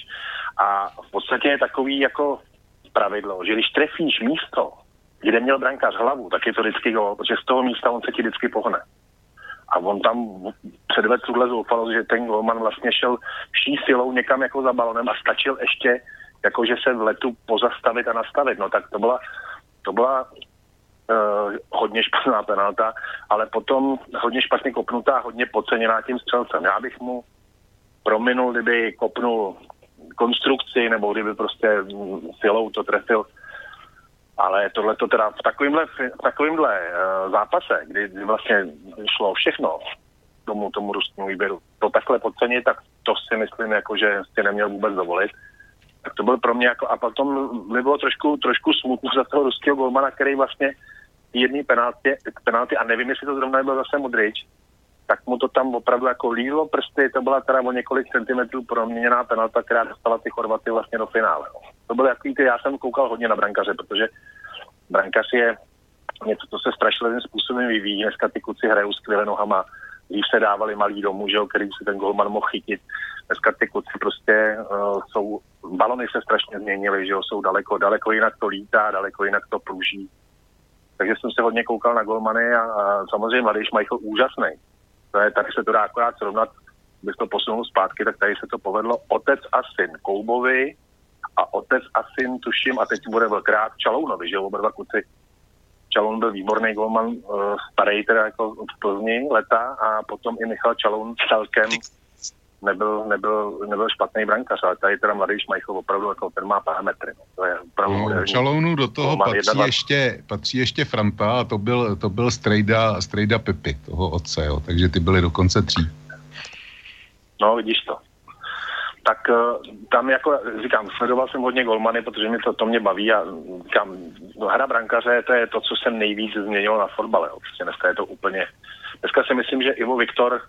A v podstatě je takový jako pravidlo, že když trefíš místo, kde měl brankář hlavu, tak je to vždycky gol, protože z toho místa on se ti vždycky pohne. A on tam předvedl tuhle zoufalost, že ten golman vlastně šel vší silou někam jako za balonem a stačil ještě jakože se v letu pozastavit a nastavit. No tak to byla, to byla uh, hodně špatná penalta, ale potom hodně špatně kopnutá, hodně podceněná tím střelcem. Já bych mu prominul, kdyby kopnul konstrukci, nebo kdyby prostě silou to trefil. Ale tohle to teda v takovýmhle, v takovýmhle uh, zápase, kdy vlastně šlo všechno tomu, tomu ruskému výběru, to takhle podcenit, tak to si myslím, jako, že si neměl vůbec dovolit tak to byl pro mě jako, a potom mi bylo trošku, trošku smutno za toho ruského golmana, který vlastně jedný penalty, penalty, a nevím, jestli to zrovna nebyl zase Modrič, tak mu to tam opravdu jako lílo prsty, to byla teda o několik centimetrů proměněná penalta, která dostala ty Chorvaty vlastně do finále. No. To byl jaký ty, já jsem koukal hodně na brankaře, protože brankař je něco, co se strašlivým způsobem vyvíjí. Dneska ty kluci hrajou skvěle nohama, když se dávali malý domů, že jo, který si ten golman mohl chytit. Dneska ty kluci prostě uh, jsou, balony se strašně změnily, že jo, jsou daleko, daleko jinak to lítá, daleko jinak to pruží. Takže jsem se hodně koukal na golmany a, a samozřejmě mladý Schmeichel úžasný. To je, tady se to dá akorát srovnat, bych to posunul zpátky, tak tady se to povedlo. Otec a syn Koubovi a otec a syn, tuším, a teď bude velkrát Čalounovi, že jo, oba dva kluci Čaloun byl výborný golman, uh, starý teda jako v Plzni leta a potom i Michal Čaloun celkem nebyl, nebyl, nebyl špatný brankař, ale tady teda mladý Šmajchov opravdu jako ten má parametry. No. To je opravdu no, Čalounu do toho patří ještě, patří ještě Franta a to byl, to byl Strejda, Strejda Pepi, toho otce, jo. takže ty byly dokonce tří. No, vidíš to tak uh, tam jako říkám, sledoval jsem hodně golmany, protože mi to, to mě baví a říkám, no, hra brankaře to je to, co jsem nejvíc změnilo na fotbale. Prostě dneska je to úplně... Dneska si myslím, že Ivo Viktor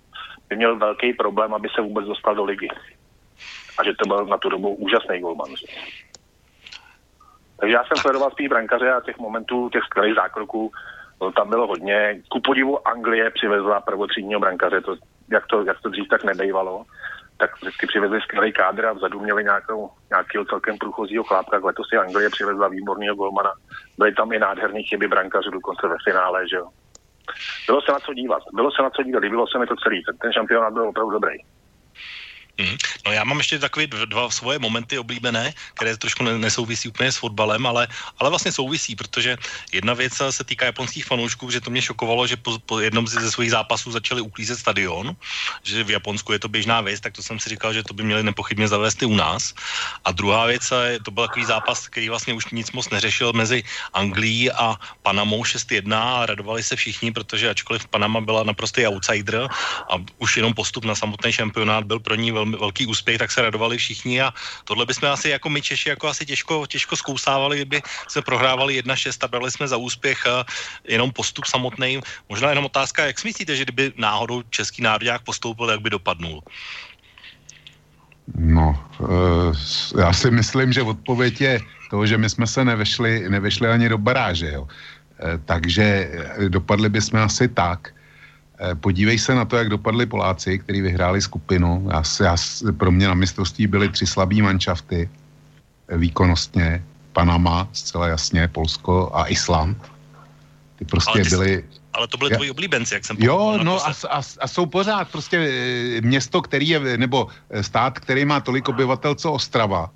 by měl velký problém, aby se vůbec dostal do ligy. A že to byl na tu dobu úžasný golman. Takže já jsem sledoval spíš brankaře a těch momentů, těch skvělých zákroků, no, tam bylo hodně. Ku podivu Anglie přivezla prvotřídního brankaře, to, jak, to, jak to dřív tak nebejvalo tak vždycky přivezli skvělý kádr a vzadu měli nějakou, nějakého celkem průchozího chlápka. Letos si Anglie přivezla výborného golmana. Byly tam i nádherný chyby brankařů dokonce ve finále, že jo. bylo se na co dívat. Bylo se na co dívat, líbilo se mi to celý. Ten, ten šampionát byl opravdu dobrý. Hmm. No já mám ještě takové dva svoje momenty oblíbené, které trošku nesouvisí úplně s fotbalem, ale, ale vlastně souvisí, protože jedna věc se týká japonských fanoušků, že to mě šokovalo, že po, po jednom ze svých zápasů začali uklízet stadion, že v Japonsku je to běžná věc, tak to jsem si říkal, že to by měli nepochybně zavést i u nás. A druhá věc, to byl takový zápas, který vlastně už nic moc neřešil mezi Anglií a Panamou 6-1 a radovali se všichni, protože ačkoliv Panama byla naprostý outsider a už jenom postup na samotný šampionát byl pro ní velmi velmi velký úspěch, tak se radovali všichni a tohle bychom asi jako my Češi jako asi těžko, těžko zkousávali, kdyby jsme prohrávali 1-6 a brali jsme za úspěch uh, jenom postup samotný. Možná jenom otázka, jak si myslíte, že kdyby náhodou český národák postoupil, jak by dopadnul? No, uh, já si myslím, že odpověď je to, že my jsme se nevešli, nevešli ani do baráže, jo. Uh, takže dopadli bychom asi tak, Eh, podívej se na to, jak dopadli Poláci, kteří vyhráli skupinu. Já, já, pro mě na mistrovství byly tři slabý manšafty eh, výkonnostně. Panama, zcela jasně, Polsko a Island. Ty prostě ale ty, byly... Ale to byly tvoji oblíbenci, jak jsem Jo, no a, a, a jsou pořád prostě eh, město, který je, nebo stát, který má tolik obyvatel, co Ostrava,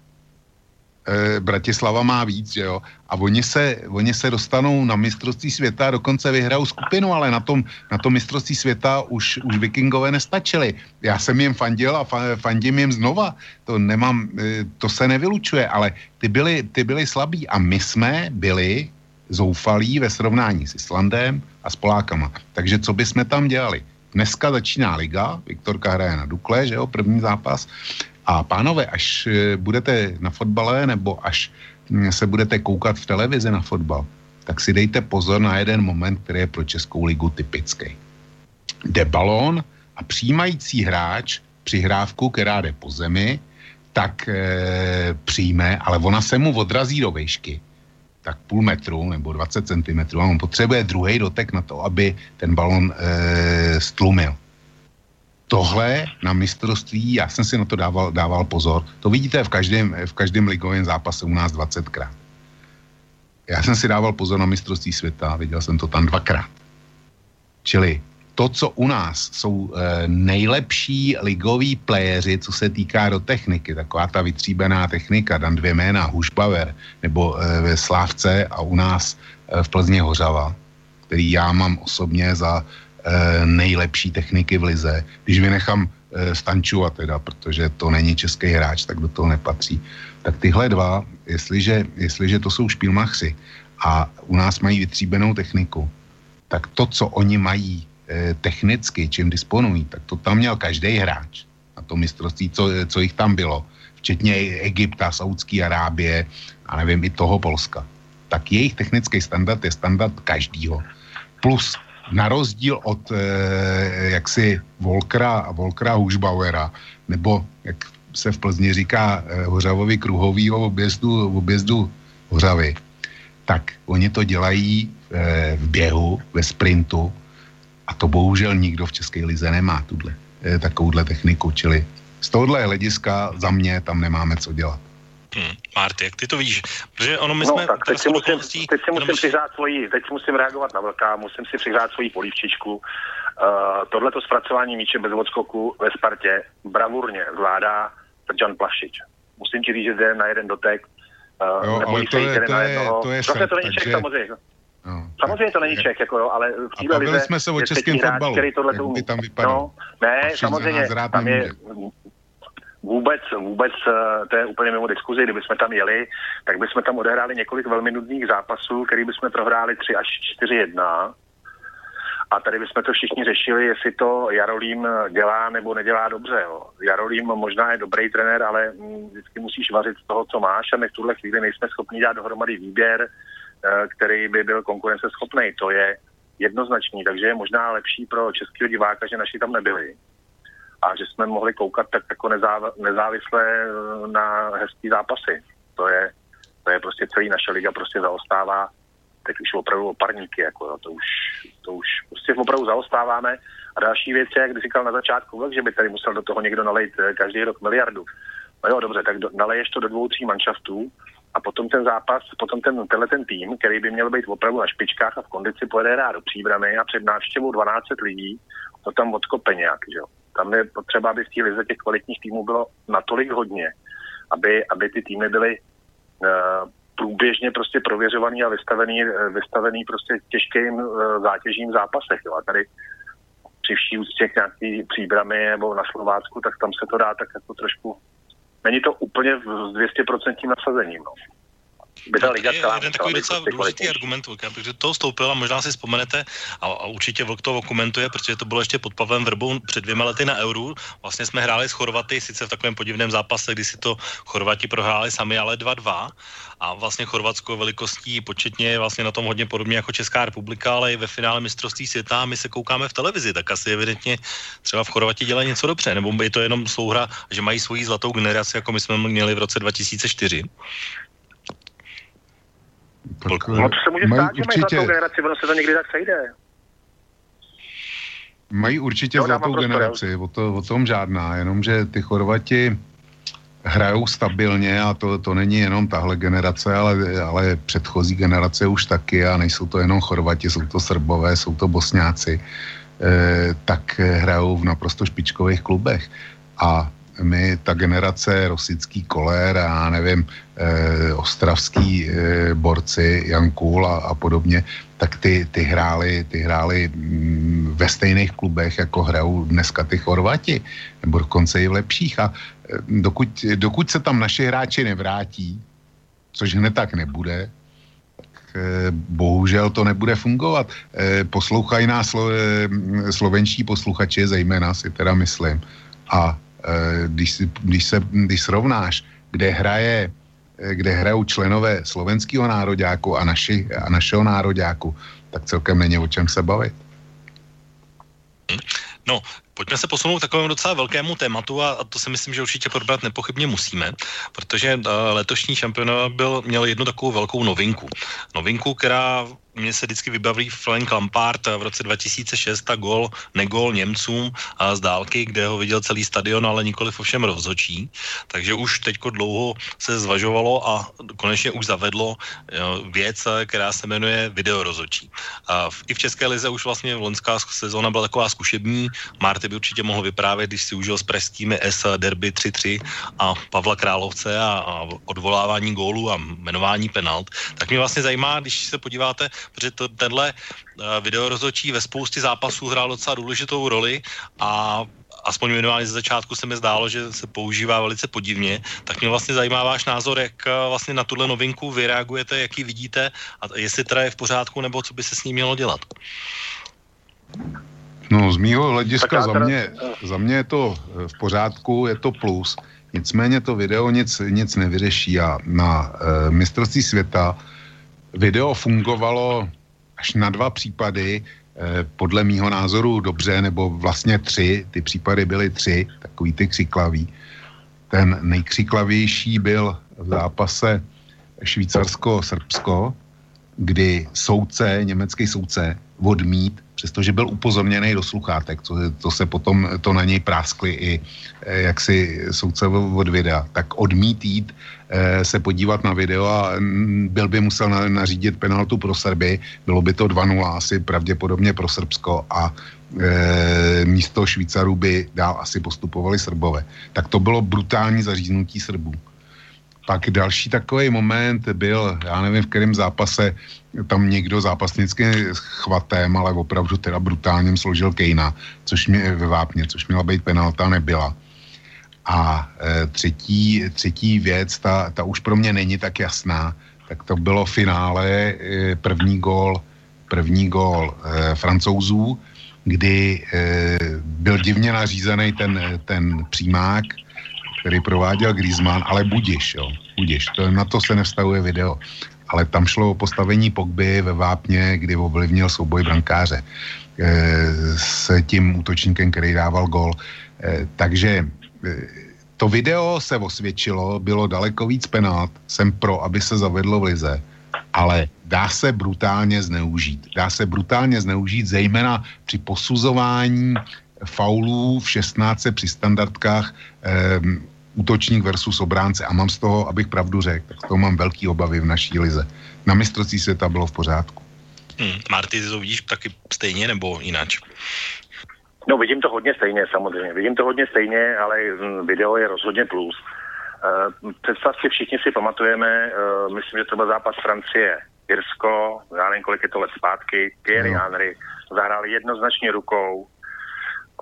e, Bratislava má víc, že jo? A oni se, oni se dostanou na mistrovství světa dokonce vyhrajou skupinu, ale na tom, na tom mistrovství světa už, už vikingové nestačili. Já jsem jim fandil a fandím jim znova. To nemám, e, to se nevylučuje, ale ty byli, ty byli slabí a my jsme byli zoufalí ve srovnání s Islandem a s Polákama. Takže co bychom tam dělali? Dneska začíná liga, Viktorka hraje na Dukle, že jo, první zápas. A pánové, až eh, budete na fotbale nebo až hm, se budete koukat v televizi na fotbal, tak si dejte pozor na jeden moment, který je pro Českou ligu typický. Jde balón a přijímající hráč přihrávku, která jde po zemi, tak e, přijme, ale ona se mu odrazí do vejšky, tak půl metru nebo 20 cm a on potřebuje druhý dotek na to, aby ten balon e, stlumil tohle na mistrovství, já jsem si na to dával, dával pozor, to vidíte v každém, v každém ligovém zápase u nás 20krát. Já jsem si dával pozor na mistrovství světa, viděl jsem to tam dvakrát. Čili to, co u nás jsou e, nejlepší ligoví playeři, co se týká do techniky, taková ta vytříbená technika, dám dvě jména, Hušbauer, nebo e, ve Slávce a u nás e, v Plzně Hořava, který já mám osobně za nejlepší techniky v lize. Když vynechám e, Stančua teda, protože to není český hráč, tak do toho nepatří. Tak tyhle dva, jestliže, jestliže to jsou špilmachři a u nás mají vytříbenou techniku, tak to, co oni mají e, technicky, čím disponují, tak to tam měl každý hráč na to mistrovství, co, co jich tam bylo, včetně Egypta, Saudské Arábie a nevím, i toho Polska. Tak jejich technický standard je standard každýho. Plus na rozdíl od e, jaksi Volkra, Volkra Hušbauera, nebo jak se v Plzni říká e, Hořavovi kruhovýho objezdu, objezdu Hořavy, tak oni to dělají e, v běhu, ve sprintu a to bohužel nikdo v České lize nemá tuhle, e, takovouhle techniku, čili z tohohle hlediska za mě tam nemáme co dělat. Hmm. Marty, jak ty to vidíš? Protože ono my no, jsme... tak teď si musím, teď si musím přihrát svoji, teď si musím reagovat na velká, musím si přihrát svoji polívčičku. Uh, tohleto zpracování míče bez odskoku ve Spartě bravurně zvládá Jan Plašič. Musím ti říct, že jde na jeden dotek. Uh, jo, ale to je, to, je, to je Zase to není. Čech, samozřejmě. No, samozřejmě to není Čech, jako jo, ale v téhle lize jsme se o českém fotbalu, který tohle by tam vypadal. No, ne, samozřejmě, tam je, Vůbec, vůbec, eh, to je úplně mimo diskuzi, kdyby jsme tam jeli, tak bychom tam odehráli několik velmi nudných zápasů, který bychom prohráli 3 až 4-1. A tady bychom to všichni řešili, jestli to Jarolím dělá nebo nedělá dobře. Jo. Jarolím možná je dobrý trenér, ale mm, vždycky musíš vařit z toho, co máš a my v tuhle chvíli nejsme schopni dát dohromady výběr, eh, který by byl konkurenceschopný. To je jednoznačný, takže je možná lepší pro českého diváka, že naši tam nebyli a že jsme mohli koukat tak jako nezáv, nezávisle eh, na hezký zápasy. To je, to je prostě celý naše liga prostě zaostává teď už opravdu oparníky, jako jo, to už, to už prostě opravdu zaostáváme. A další věc je, jak říkal na začátku, že by tady musel do toho někdo nalejt eh, každý rok miliardu. No jo, dobře, tak do, naleješ to do dvou, tří manšaftů a potom ten zápas, potom ten, tenhle ten tým, který by měl být opravdu na špičkách a v kondici pojede hrát do příbramy a před návštěvou 12 lidí to tam odkope nějak, že jo. Tam je potřeba, aby v té lize těch kvalitních týmů bylo natolik hodně, aby, aby ty týmy byly uh, průběžně prostě prověřovaný a vystavený, eh, vystavený prostě těžkým uh, zátěžím zápasech. Jo. A tady při vší úctě k nějaký příbramy nebo na Slovácku, tak tam se to dá tak jako trošku... Není to úplně s 200% nasazením. No by ta liga celá jeden takový docela prostě důležitý argument, protože to stoupil a možná si vzpomenete a, a určitě Vlk to komentuje, protože to bylo ještě pod Pavlem Vrbou před dvěma lety na Euru. Vlastně jsme hráli s Chorvaty, sice v takovém podivném zápase, kdy si to Chorvati prohráli sami, ale 2-2 a vlastně Chorvatsko velikostí početně je vlastně na tom hodně podobně jako Česká republika, ale i ve finále mistrovství světa a my se koukáme v televizi, tak asi evidentně třeba v Chorvatě dělají něco dobře, nebo je to jenom souhra, že mají svoji zlatou generaci, jako my jsme měli v roce 2004. Tak, no to se může stát, že mají zlatou generaci, ono se to někdy tak sejde. Mají určitě jo, zlatou generaci, o, to, o tom žádná, jenomže ty Chorvati hrajou stabilně a to, to není jenom tahle generace, ale, ale předchozí generace už taky a nejsou to jenom Chorvati, jsou to Srbové, jsou to Bosňáci, e, tak hrajou v naprosto špičkových klubech. A my, ta generace Rosický kolér a nevím, eh, ostravský eh, borci, Jan Kůl a, a podobně, tak ty, ty hráli, ty hráli mm, ve stejných klubech, jako hrajou dneska ty Chorvati, nebo dokonce i v lepších. A eh, dokud, dokud se tam naši hráči nevrátí, což hned tak nebude, bohužel to nebude fungovat. Poslouchají nás slo, slovenští posluchači, zejména si teda myslím. A když, si, když, se, když srovnáš, kde hraje eh, kde hrajou členové slovenského nároďáku a, naši, a našeho nároďáku, tak celkem není o čem se bavit. No, pojďme se posunout k takovému docela velkému tématu a, a to si myslím, že určitě probrat nepochybně musíme, protože uh, letošní šampionát byl, měl jednu takovou velkou novinku. Novinku, která mně se vždycky vybaví Frank Lampard v roce 2006 a gol, negol Němcům a z dálky, kde ho viděl celý stadion, ale nikoli ovšem rozhočí. Takže už teďko dlouho se zvažovalo a konečně už zavedlo věc, která se jmenuje videorozhočí. I v České lize už vlastně loňská sezóna byla taková zkušební. Marty by určitě mohl vyprávět, když si užil s pražskými S derby 3-3 a Pavla Královce a, a odvolávání gólů a jmenování penalt. Tak mě vlastně zajímá, když se podíváte protože to, tenhle uh, videorozočí ve spoustě zápasů hrál docela důležitou roli a aspoň minimálně ze začátku se mi zdálo, že se používá velice podivně, tak mě vlastně zajímá váš názor, jak eh, vlastně na tuhle novinku vy reagujete, jaký vidíte a jestli teda je v pořádku, nebo co by se s ním mělo dělat. No z mýho hlediska za mě, za mě je to eh, v pořádku, je to plus. Nicméně to video nic, nic nevyřeší a na e, mistrovství světa video fungovalo až na dva případy, eh, podle mýho názoru dobře, nebo vlastně tři, ty případy byly tři, takový ty křiklaví. Ten nejkřiklavější byl v zápase Švýcarsko-Srbsko, kdy soudce, německý soudce, odmít přestože byl upozorněný do sluchátek, to, to se potom, to na něj práskli i eh, jak si soudce od videa, tak odmít jít eh, se podívat na video a byl by musel nařídit penaltu pro Srby, bylo by to 2-0 asi pravděpodobně pro Srbsko a e, místo Švýcarů by dál asi postupovali Srbové. Tak to bylo brutální zaříznutí Srbů. Pak další takový moment byl, já nevím, v kterém zápase tam někdo zápasnicky chvatem, ale opravdu teda brutálním složil Kejna, což mě ve vápně, což měla být penalta, nebyla. A e, třetí, třetí věc, ta, ta už pro mě není tak jasná, tak to bylo finále, e, první gól, první gól e, francouzů, kdy e, byl divně nařízený ten, ten přímák, který prováděl Griezmann, ale budiš, jo, budiš, to, na to se nevztahuje video ale tam šlo o postavení Pogby ve Vápně, kdy ovlivnil souboj brankáře e, s tím útočníkem, který dával gol. E, takže e, to video se osvědčilo, bylo daleko víc penát, jsem pro, aby se zavedlo v lize, ale dá se brutálně zneužít. Dá se brutálně zneužít, zejména při posuzování faulů v 16 při standardkách. E, útočník versus obránce a mám z toho, abych pravdu řekl, tak z toho mám velký obavy v naší lize. Na mistrovství světa bylo v pořádku. Hmm. Marty, ty to vidíš taky stejně nebo jinak? No vidím to hodně stejně samozřejmě. Vidím to hodně stejně, ale hm, video je rozhodně plus. Uh, představ si, všichni si pamatujeme, uh, myslím, že to byl zápas Francie, Irsko, já nevím, kolik je to let zpátky, Thierry no. Henry zahráli jednoznačně rukou.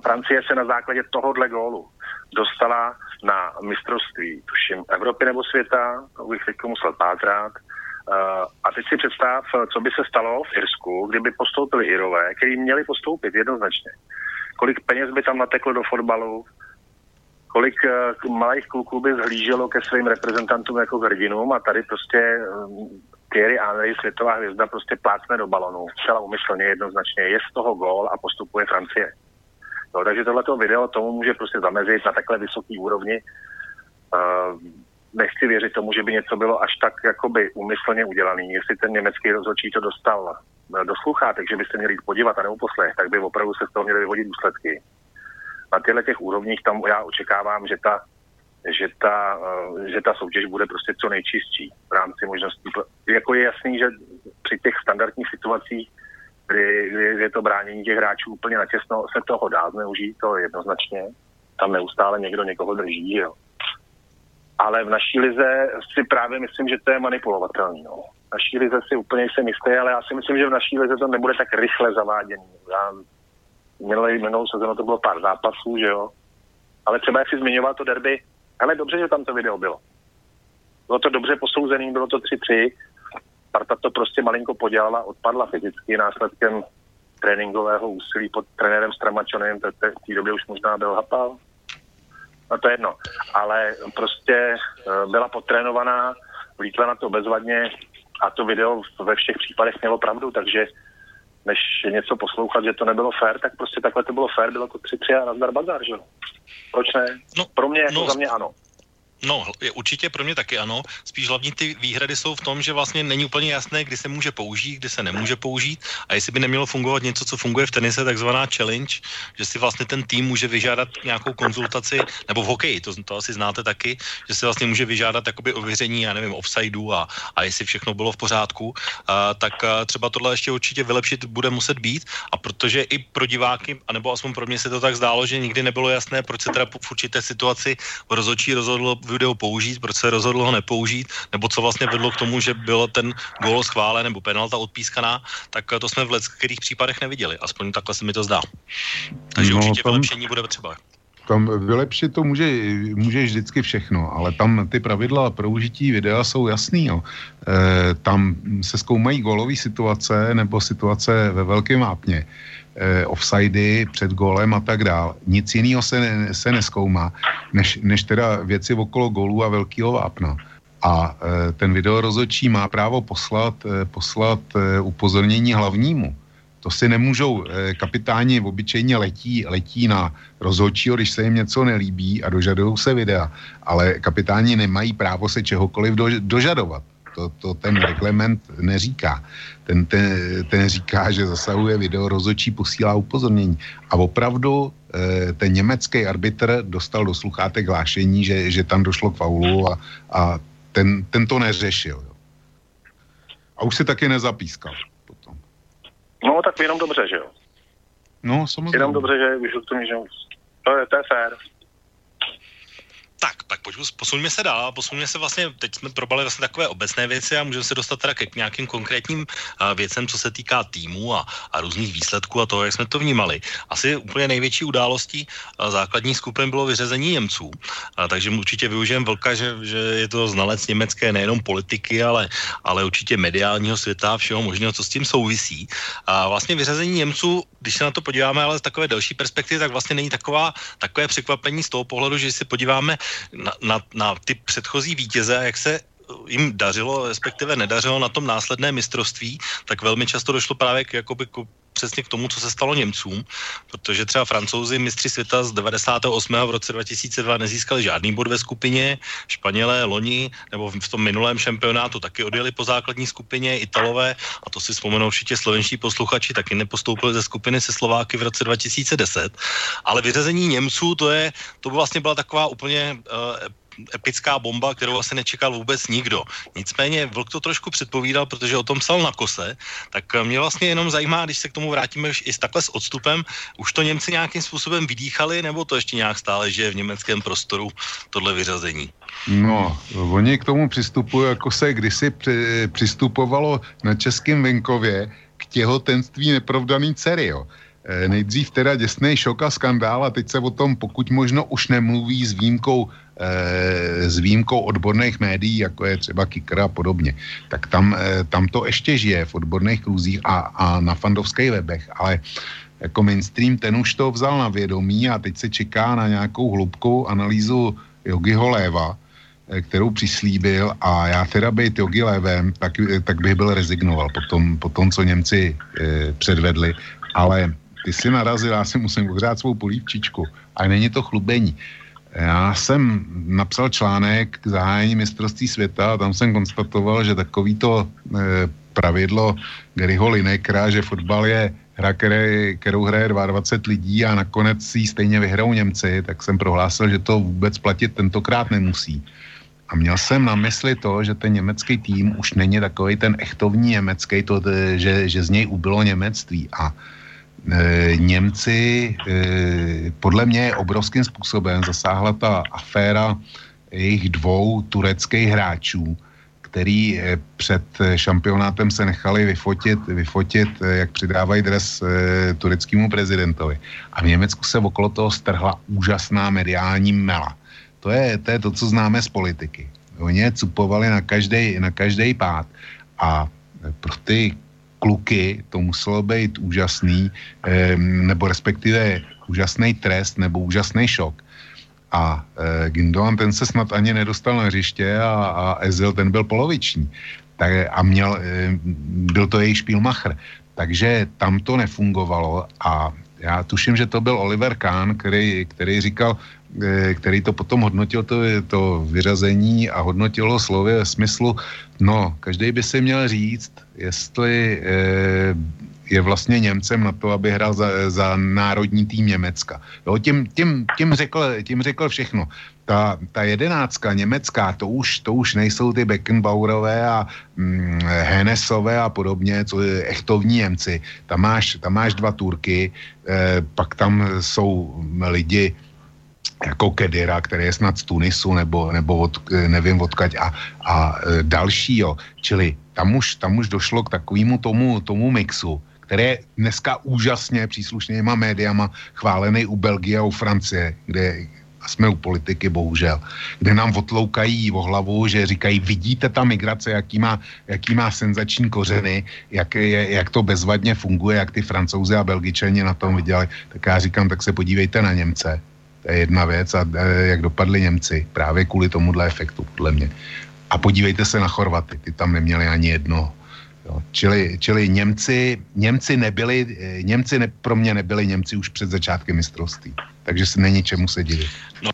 Francie se na základě tohohle gólu dostala na mistrovství, tuším, Evropy nebo světa, to bych teď musel pátrat. Uh, a teď si představ, co by se stalo v Irsku, kdyby postoupili Irové, kteří měli postoupit jednoznačně. Kolik peněz by tam nateklo do fotbalu, kolik uh, malých kluků by zhlíželo ke svým reprezentantům jako hrdinům a tady prostě um, Thierry Henry, světová hvězda, prostě plácne do balonu, zcela umyslně jednoznačně, je z toho gól a postupuje Francie. No, takže tohleto video tomu může prostě zamezit na takhle vysoký úrovni. Uh, nechci věřit tomu, že by něco bylo až tak jakoby umyslně udělaný. Jestli ten německý rozhodčí to dostal do sluchátek, že byste měli jít podívat a nebo poslech, tak by opravdu se z toho měli vyvodit důsledky. Na těchto těch úrovních tam já očekávám, že ta, že ta, uh, že ta soutěž bude prostě co nejčistší v rámci možností. Jako je jasný, že při těch standardních situacích kdy, kdy je to bránění těch hráčů úplně natěsno, se toho dá zneužít, to jednoznačně. Tam neustále někdo někoho drží, jo. Ale v naší lize si právě myslím, že to je manipulovatelný. No. V naší lize si úplně jsem jistý, ale já si myslím, že v naší lize to nebude tak rychle zaváděný. Já, minulý, minulou sezónu to bylo pár zápasů, že jo. Ale třeba jak si zmiňoval to derby, ale dobře, že tam to video bylo. Bylo to dobře posouzený, bylo to 3-3, Sparta to prostě malinko podělala, odpadla fyzicky následkem tréninkového úsilí pod trenérem Stramačonem, v té době už možná byl Hapal. No to je jedno. Ale prostě uh, byla potrénovaná, vlítla na to bezvadně a to video ve všech případech mělo pravdu, takže než něco poslouchat, že to nebylo fér, tak prostě takhle to bylo fér, bylo to 3-3 a nazdar bazar, že Proč ne? No, Pro mě, jako no, za mě ano. No, je určitě pro mě taky ano. Spíš hlavní ty výhrady jsou v tom, že vlastně není úplně jasné, kdy se může použít, kdy se nemůže použít. A jestli by nemělo fungovat něco, co funguje v tenise, takzvaná challenge, že si vlastně ten tým může vyžádat nějakou konzultaci, nebo v hokeji, to, to asi znáte taky, že si vlastně může vyžádat jakoby ověření, já nevím, offsideu a, a jestli všechno bylo v pořádku, a, tak a třeba tohle ještě určitě vylepšit bude muset být. A protože i pro diváky, anebo aspoň pro mě se to tak zdálo, že nikdy nebylo jasné, proč se teda v určité situaci rozhodčí rozhodlo video použít, proč se rozhodlo ho nepoužít, nebo co vlastně vedlo k tomu, že bylo ten gól schválen nebo penalta odpískaná, tak to jsme v leckých případech neviděli. Aspoň takhle se mi to zdá. Takže no, určitě tam, vylepšení bude třeba. Tam vylepšit to může, může vždycky všechno, ale tam ty pravidla pro užití videa jsou jasný. Jo. E, tam se zkoumají gólové situace nebo situace ve velkém vápně eh, offsidy před golem a tak dál. Nic jiného se, se neskoumá, než, než teda věci okolo golů a velkého vápna. A eh, ten video rozhodčí má právo poslat, eh, poslat eh, upozornění hlavnímu. To si nemůžou, eh, kapitáni obyčejně letí, letí na rozhodčího, když se jim něco nelíbí a dožadují se videa, ale kapitáni nemají právo se čehokoliv do, dožadovat. To, to ten reglement neříká. Ten, ten, ten říká, že zasahuje video, rozhodčí posílá upozornění. A opravdu eh, ten německý arbitr dostal do sluchátek hlášení, že, že tam došlo k faulu a, a ten, ten to neřešil. Jo. A už si taky nezapískal potom. No tak jenom dobře, že jo? No, samozřejmě. Jenom dobře, že už to to je, to je fér. Tak, tak pojďme, posuňme se dál, posuňme se vlastně, teď jsme probali vlastně takové obecné věci a můžeme se dostat teda ke nějakým konkrétním věcem, co se týká týmu a, a různých výsledků a toho, jak jsme to vnímali. Asi úplně největší událostí uh, základních skupin bylo vyřazení Němců, uh, takže určitě využijem velka, že, že je to znalec německé nejenom politiky, ale, ale určitě mediálního světa a všeho možného, co s tím souvisí. A vlastně vyřazení Němců, když se na to podíváme, ale z takové delší perspektivy, tak vlastně není taková, takové překvapení z toho pohledu, že si podíváme na, na, na ty předchozí vítěze, jak se jim dařilo, respektive nedařilo na tom následné mistrovství, tak velmi často došlo právě k, jakoby, k přesně k tomu, co se stalo Němcům, protože třeba francouzi mistři světa z 98. v roce 2002 nezískali žádný bod ve skupině, Španělé loni nebo v tom minulém šampionátu taky odjeli po základní skupině, Italové, a to si vzpomenou určitě slovenští posluchači, taky nepostoupili ze skupiny se Slováky v roce 2010, ale vyřazení Němců, to je, to by vlastně byla taková úplně uh, epická bomba, kterou asi nečekal vůbec nikdo. Nicméně Vlk to trošku předpovídal, protože o tom psal na kose, tak mě vlastně jenom zajímá, když se k tomu vrátíme i s takhle s odstupem, už to Němci nějakým způsobem vydýchali, nebo to ještě nějak stále žije v německém prostoru tohle vyřazení? No, oni k tomu přistupují, jako se kdysi při, přistupovalo na českém venkově k těhotenství neprovdaný dcery, jo. E, nejdřív teda děsný šok a skandál a teď se o tom pokud možno už nemluví s výjimkou, s výjimkou odborných médií, jako je třeba Kikra a podobně. Tak tam, e, tam to ještě žije v odborných kruzích a, a na fandovských webech, ale jako mainstream ten už to vzal na vědomí a teď se čeká na nějakou hlubkou analýzu Jogiho Léva, Eh, kterou přislíbil a já teda být Jogi Levem, tak, eh, tak bych byl rezignoval po tom, po tom co Němci e, předvedli, ale ty si narazil, já si musím uhrát svou polívčičku a není to chlubení. Já jsem napsal článek k zahájení mistrovství světa a tam jsem konstatoval, že takovýto e, pravidlo Garyho Linekra, že fotbal je hra, které, kterou hraje 22 lidí a nakonec si stejně vyhrajou Němci, tak jsem prohlásil, že to vůbec platit tentokrát nemusí. A měl jsem na mysli to, že ten německý tým už není takový ten echtovní německý, to, že, že z něj ubylo němectví. A e, Němci e, podle mě obrovským způsobem zasáhla ta aféra jejich dvou tureckých hráčů, který e, před šampionátem se nechali vyfotit, vyfotit jak přidávají dres tureckému prezidentovi. A v Německu se okolo toho strhla úžasná mediální mela to je, to je to, co známe z politiky. Oni je cupovali na každý na každý pád a pro ty kluky to muselo být úžasný, eh, nebo respektive úžasný trest nebo úžasný šok. A eh, Gindoan ten se snad ani nedostal na hřiště a, a Ezil ten byl poloviční. Tak, a měl, eh, byl to jejich špílmacher. Takže tam to nefungovalo a já tuším, že to byl Oliver Kahn, který, který říkal, který to potom hodnotil, to, to vyřazení a hodnotilo slově smyslu, no, každý by si měl říct, jestli eh, je vlastně Němcem na to, aby hrál za, za národní tým Německa. Jo, tím, tím, tím, řekl, tím řekl všechno. Ta, ta jedenáctka německá, to už, to už nejsou ty Beckenbauerové a mm, Henesové a podobně, co je echtovní Němci. Tam máš, tam máš dva Turky, eh, pak tam jsou lidi, jako Kedira, který je snad z Tunisu nebo, nebo od, nevím odkaď a, a e, další, jo. Čili tam už, tam už došlo k takovému tomu, tomu mixu, který je dneska úžasně příslušnýma médiama chválený u Belgie a u Francie, kde a jsme u politiky bohužel, kde nám otloukají o hlavu, že říkají, vidíte ta migrace, jaký má, jaký má senzační kořeny, jak, je, jak to bezvadně funguje, jak ty francouzi a belgičani na tom viděli, tak já říkám, tak se podívejte na Němce, to je jedna věc a e, jak dopadli Němci právě kvůli tomuhle efektu, podle mě. A podívejte se na Chorvaty, ty tam neměli ani jedno. Jo. Čili, čili Němci, Němci nebyli, e, Němci ne, pro mě nebyli Němci už před začátkem mistrovství. Takže se není čemu se divit. No.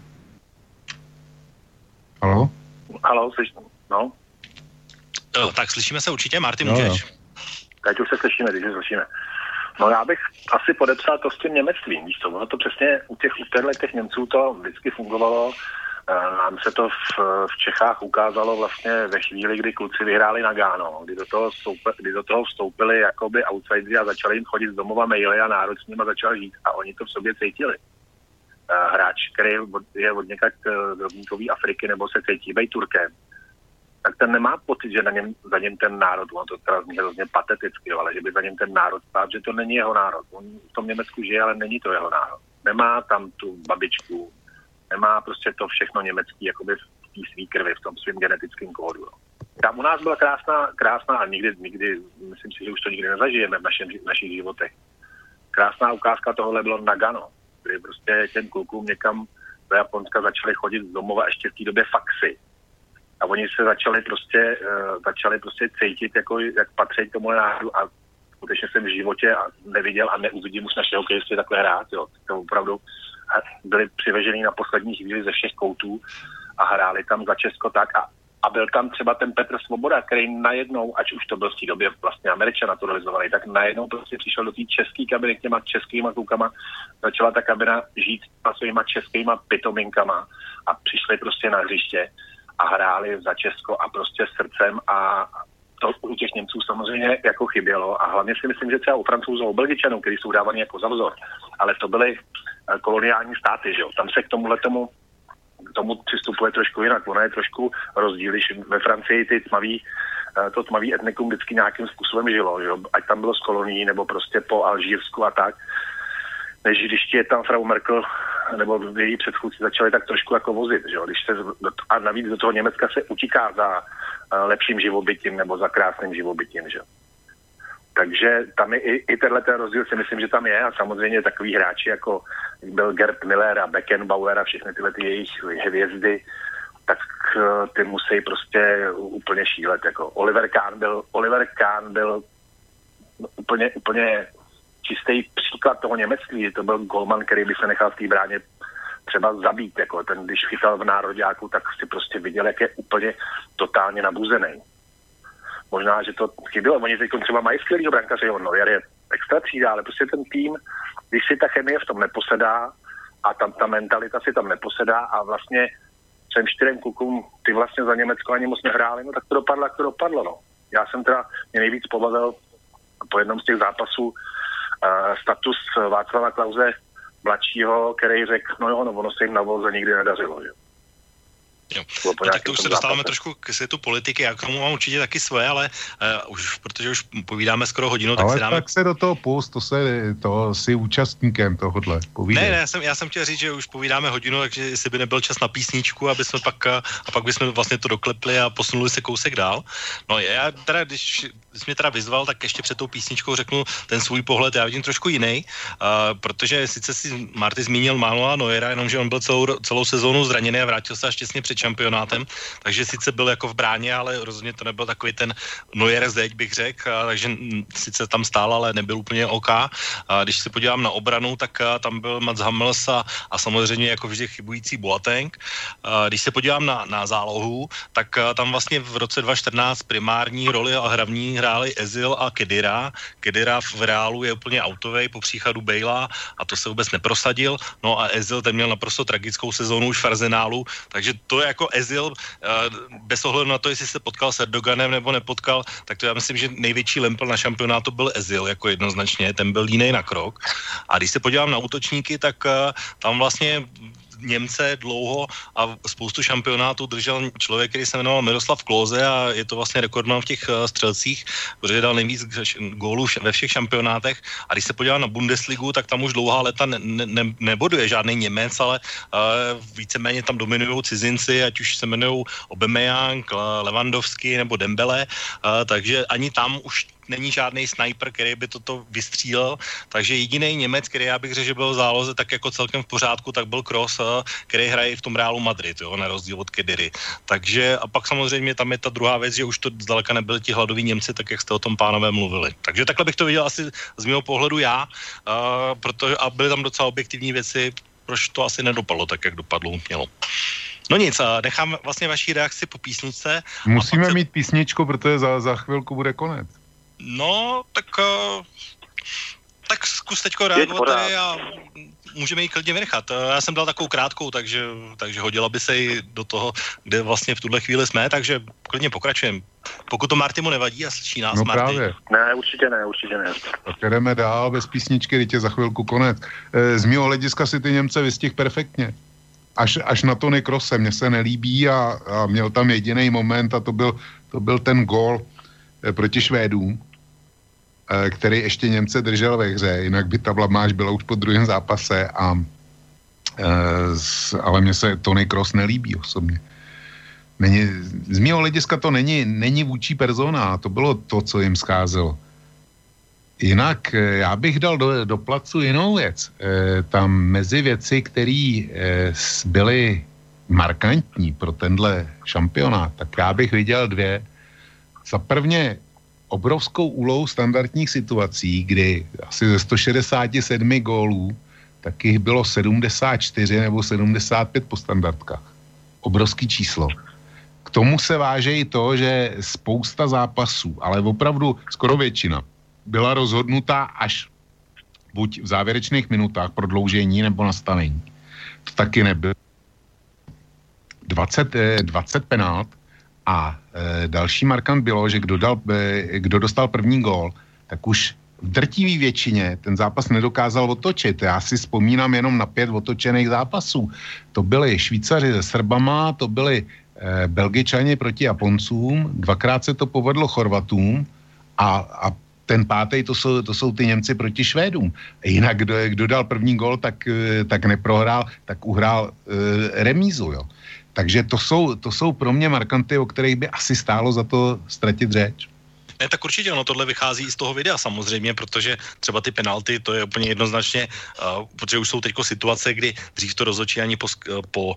Halo? Halo, slyším, no. Jo, tak slyšíme se určitě, Martin, no, můžeš. Teď už se slyšíme, teď se slyšíme. No já bych asi podepsal to s tím němectvím, víš co, ono to přesně u těch, u těch Němců to vždycky fungovalo, eh, nám se to v, v Čechách ukázalo vlastně ve chvíli, kdy kluci vyhráli na Gáno, kdy do toho, vstoupili, kdy do toho vstoupili jakoby outsideri a začali jim chodit z domova maily a národ s nimi začal žít. A oni to v sobě cítili. Eh, hráč, který je od někaď z Afriky nebo se cítí být Turkem, tak ten nemá pocit, že na něm, za něm ten národ, on to teda zní hrozně pateticky, ale že by za něm ten národ stát, že to není jeho národ. On v tom Německu žije, ale není to jeho národ. Nemá tam tu babičku, nemá prostě to všechno německý jakoby v té svý krvi, v tom svém genetickém kódu. No. Tam u nás byla krásná, krásná a nikdy, nikdy, myslím si, že už to nikdy nezažijeme v, našem, v našich životech. Krásná ukázka tohohle bylo Nagano, kdy prostě těm klukům někam do Japonska začali chodit z domova ještě v té době faxy a oni se začali prostě, uh, začali prostě cítit, jako, jak patří tomu národu. A skutečně jsem v životě neviděl a neuvidím už našeho hokejisty takhle hrát, jo. To opravdu byli přivežený na poslední chvíli ze všech koutů a hráli tam za Česko tak. A a byl tam třeba ten Petr Svoboda, který najednou, ať už to byl v té době vlastně američan naturalizovaný, tak najednou prostě přišel do té české kabiny k těma českýma klukama, začala ta kabina žít s svýma českýma pitominkama a přišli prostě na hřiště a hráli za Česko a prostě srdcem a to u těch Němců samozřejmě jako chybělo a hlavně si myslím, že třeba u Francouzů, u Belgičanů, kteří jsou dávaní jako za vzor, ale to byly eh, koloniální státy, že jo? tam se k tomuhle tomu k tomu přistupuje trošku jinak. Ono je trošku rozdíl, když ve Francii ty tmavý, eh, to tmavý etnikum vždycky nějakým způsobem žilo, že jo? ať tam bylo z kolonií nebo prostě po Alžírsku a tak, než když je tam Frau Merkel nebo její předchůdci začali tak trošku jako vozit, že jo? Když se, a navíc do toho Německa se utíká za eh, lepším živobytím nebo za krásným živobytím, že jo? Takže tam je i, i tenhle ten rozdíl si myslím, že tam je a samozřejmě takový hráči jako byl Gerd Miller a Beckenbauer a všechny tyhle ty jejich hvězdy, tak uh, ty musí prostě úplně šílet. Jako Oliver Kahn byl, Oliver Kahn byl úplně, úplně čistý příklad toho němectví. To byl golman, který by se nechal v té bráně třeba zabít. Jako ten, když chytal v nároďáku, tak si prostě viděl, jak je úplně totálně nabuzený. Možná, že to chybilo. Oni teď třeba mají skvělýho brankaře, jo, Neuer je extra třída, ale prostě ten tým, když si ta chemie v tom neposedá a tam ta mentalita si tam neposedá a vlastně třem čtyřem klukům ty vlastně za Německo ani moc nehráli, no tak to dopadlo, jak to dopadlo, no. Já jsem teda mě nejvíc pobavil po jednom z těch zápasů status Václava Klauze mladšího, který řekl, no jo, no ono se jim na volze nikdy nedařilo, že? Jo. No, tak to už se dostáváme zápase. trošku k světu politiky, já k tomu mám určitě taky svoje, ale uh, už, protože už povídáme skoro hodinu, tak ale si dáme... tak se do toho pust, to se, to si účastníkem tohohle, povídej. Ne, ne, já jsem, já jsem chtěl říct, že už povídáme hodinu, takže jestli by nebyl čas na písničku, aby jsme pak, a pak bychom vlastně to doklepli a posunuli se kousek dál. No já teda, když jsi mě teda vyzval, tak ještě před tou písničkou řeknu ten svůj pohled, já vidím trošku jiný, uh, protože sice si Marty zmínil málo a Noera, jenomže on byl celou, celou sezónu zraněný a vrátil se až těsně před šampionátem, takže sice byl jako v bráně, ale rozhodně to nebyl takový ten Neuer zeď, bych řekl, takže sice tam stál, ale nebyl úplně OK. A když se podívám na obranu, tak tam byl Mats Hummels a, a samozřejmě jako vždy chybující Boateng. A když se podívám na, na zálohu, tak tam vlastně v roce 2014 primární roli a hlavní hráli Ezil a Kedira. Kedira v reálu je úplně autovej po příchodu Bejla a to se vůbec neprosadil. No a Ezil ten měl naprosto tragickou sezónu už v Arsenálu, takže to je jako Ezil, eh, bez ohledu na to, jestli se potkal s Erdoganem nebo nepotkal, tak to já myslím, že největší lempel na šampionátu byl Ezil, jako jednoznačně, ten byl línej na krok. A když se podívám na útočníky, tak eh, tam vlastně Němce dlouho a spoustu šampionátů držel člověk, který se jmenoval Miroslav Kloze a je to vlastně rekordman v těch uh, střelcích, protože dal nejvíc gólů ve všech šampionátech. A když se podívá na Bundesligu, tak tam už dlouhá leta ne, ne, neboduje žádný Němec, ale uh, víceméně tam dominují cizinci, ať už se jmenují Obemeyang, Levandovský nebo Dembele, uh, takže ani tam už není žádný sniper, který by toto vystřílel, takže jediný Němec, který já bych řekl, že byl v záloze tak jako celkem v pořádku, tak byl Kroos, eh, který hraje v tom Realu Madrid, jo, na rozdíl od Kediry. Takže a pak samozřejmě tam je ta druhá věc, že už to zdaleka nebyli ti hladoví Němci, tak jak jste o tom pánové mluvili. Takže takhle bych to viděl asi z mého pohledu já, uh, protože a byly tam docela objektivní věci, proč to asi nedopadlo tak, jak dopadlo mělo. No nic, nechám vlastně vaší reakci po písničce. Musíme se... mít písničku, protože za, za chvilku bude konec. No, tak uh, tak zkus teďko reagovat tady a můžeme ji klidně vynechat. Eh, já jsem dal takovou krátkou, takže, takže hodila by se i do toho, kde vlastně v tuhle chvíli jsme, takže klidně pokračujeme. Pokud to Martimu nevadí a slyší nás, no Marty. právě. Ne, určitě ne, určitě ne. Tak jdeme dál bez písničky, teď je za chvilku konec. Eh, z mého hlediska si ty Němce vystih perfektně. Až, až na Tony Krose, mně se nelíbí a, a měl tam jediný moment a to byl, to byl ten gol proti Švédům, Eh, který ještě Němce držel ve hře, jinak by ta blamáž byla už po druhém zápase a eh, ale mně se Tony Cross nelíbí osobně. Není, z mého hlediska to není, není vůči persona, to bylo to, co jim scházelo. Jinak eh, já bych dal do, do placu jinou věc. E, tam mezi věci, které e, byly markantní pro tenhle šampionát, tak já bych viděl dvě. Za prvně obrovskou úlohou standardních situací, kdy asi ze 167 gólů tak jich bylo 74 nebo 75 po standardkách. Obrovský číslo, tomu se váže i to, že spousta zápasů, ale opravdu skoro většina, byla rozhodnutá až buď v závěrečných minutách prodloužení nebo nastavení. To taky nebylo. 20, 20 penalt a e, další markant bylo, že kdo, dal, e, kdo dostal první gól, tak už v drtivé většině ten zápas nedokázal otočit. Já si vzpomínám jenom na pět otočených zápasů. To byly Švýcaři se Srbama, to byly e, Belgičani proti Japoncům, dvakrát se to povedlo Chorvatům a, a ten pátý, to jsou, to jsou ty Němci proti Švédům. Jinak kdo, kdo dal první gol, tak, tak neprohrál, tak uhrál e, remízu, jo. Takže to jsou, to jsou pro mě markanty, o kterých by asi stálo za to ztratit řeč. Ne, tak určitě ono tohle vychází z toho videa samozřejmě, protože třeba ty penalty, to je úplně jednoznačně, uh, protože už jsou teď situace, kdy dřív to rozhodčí ani po, uh, po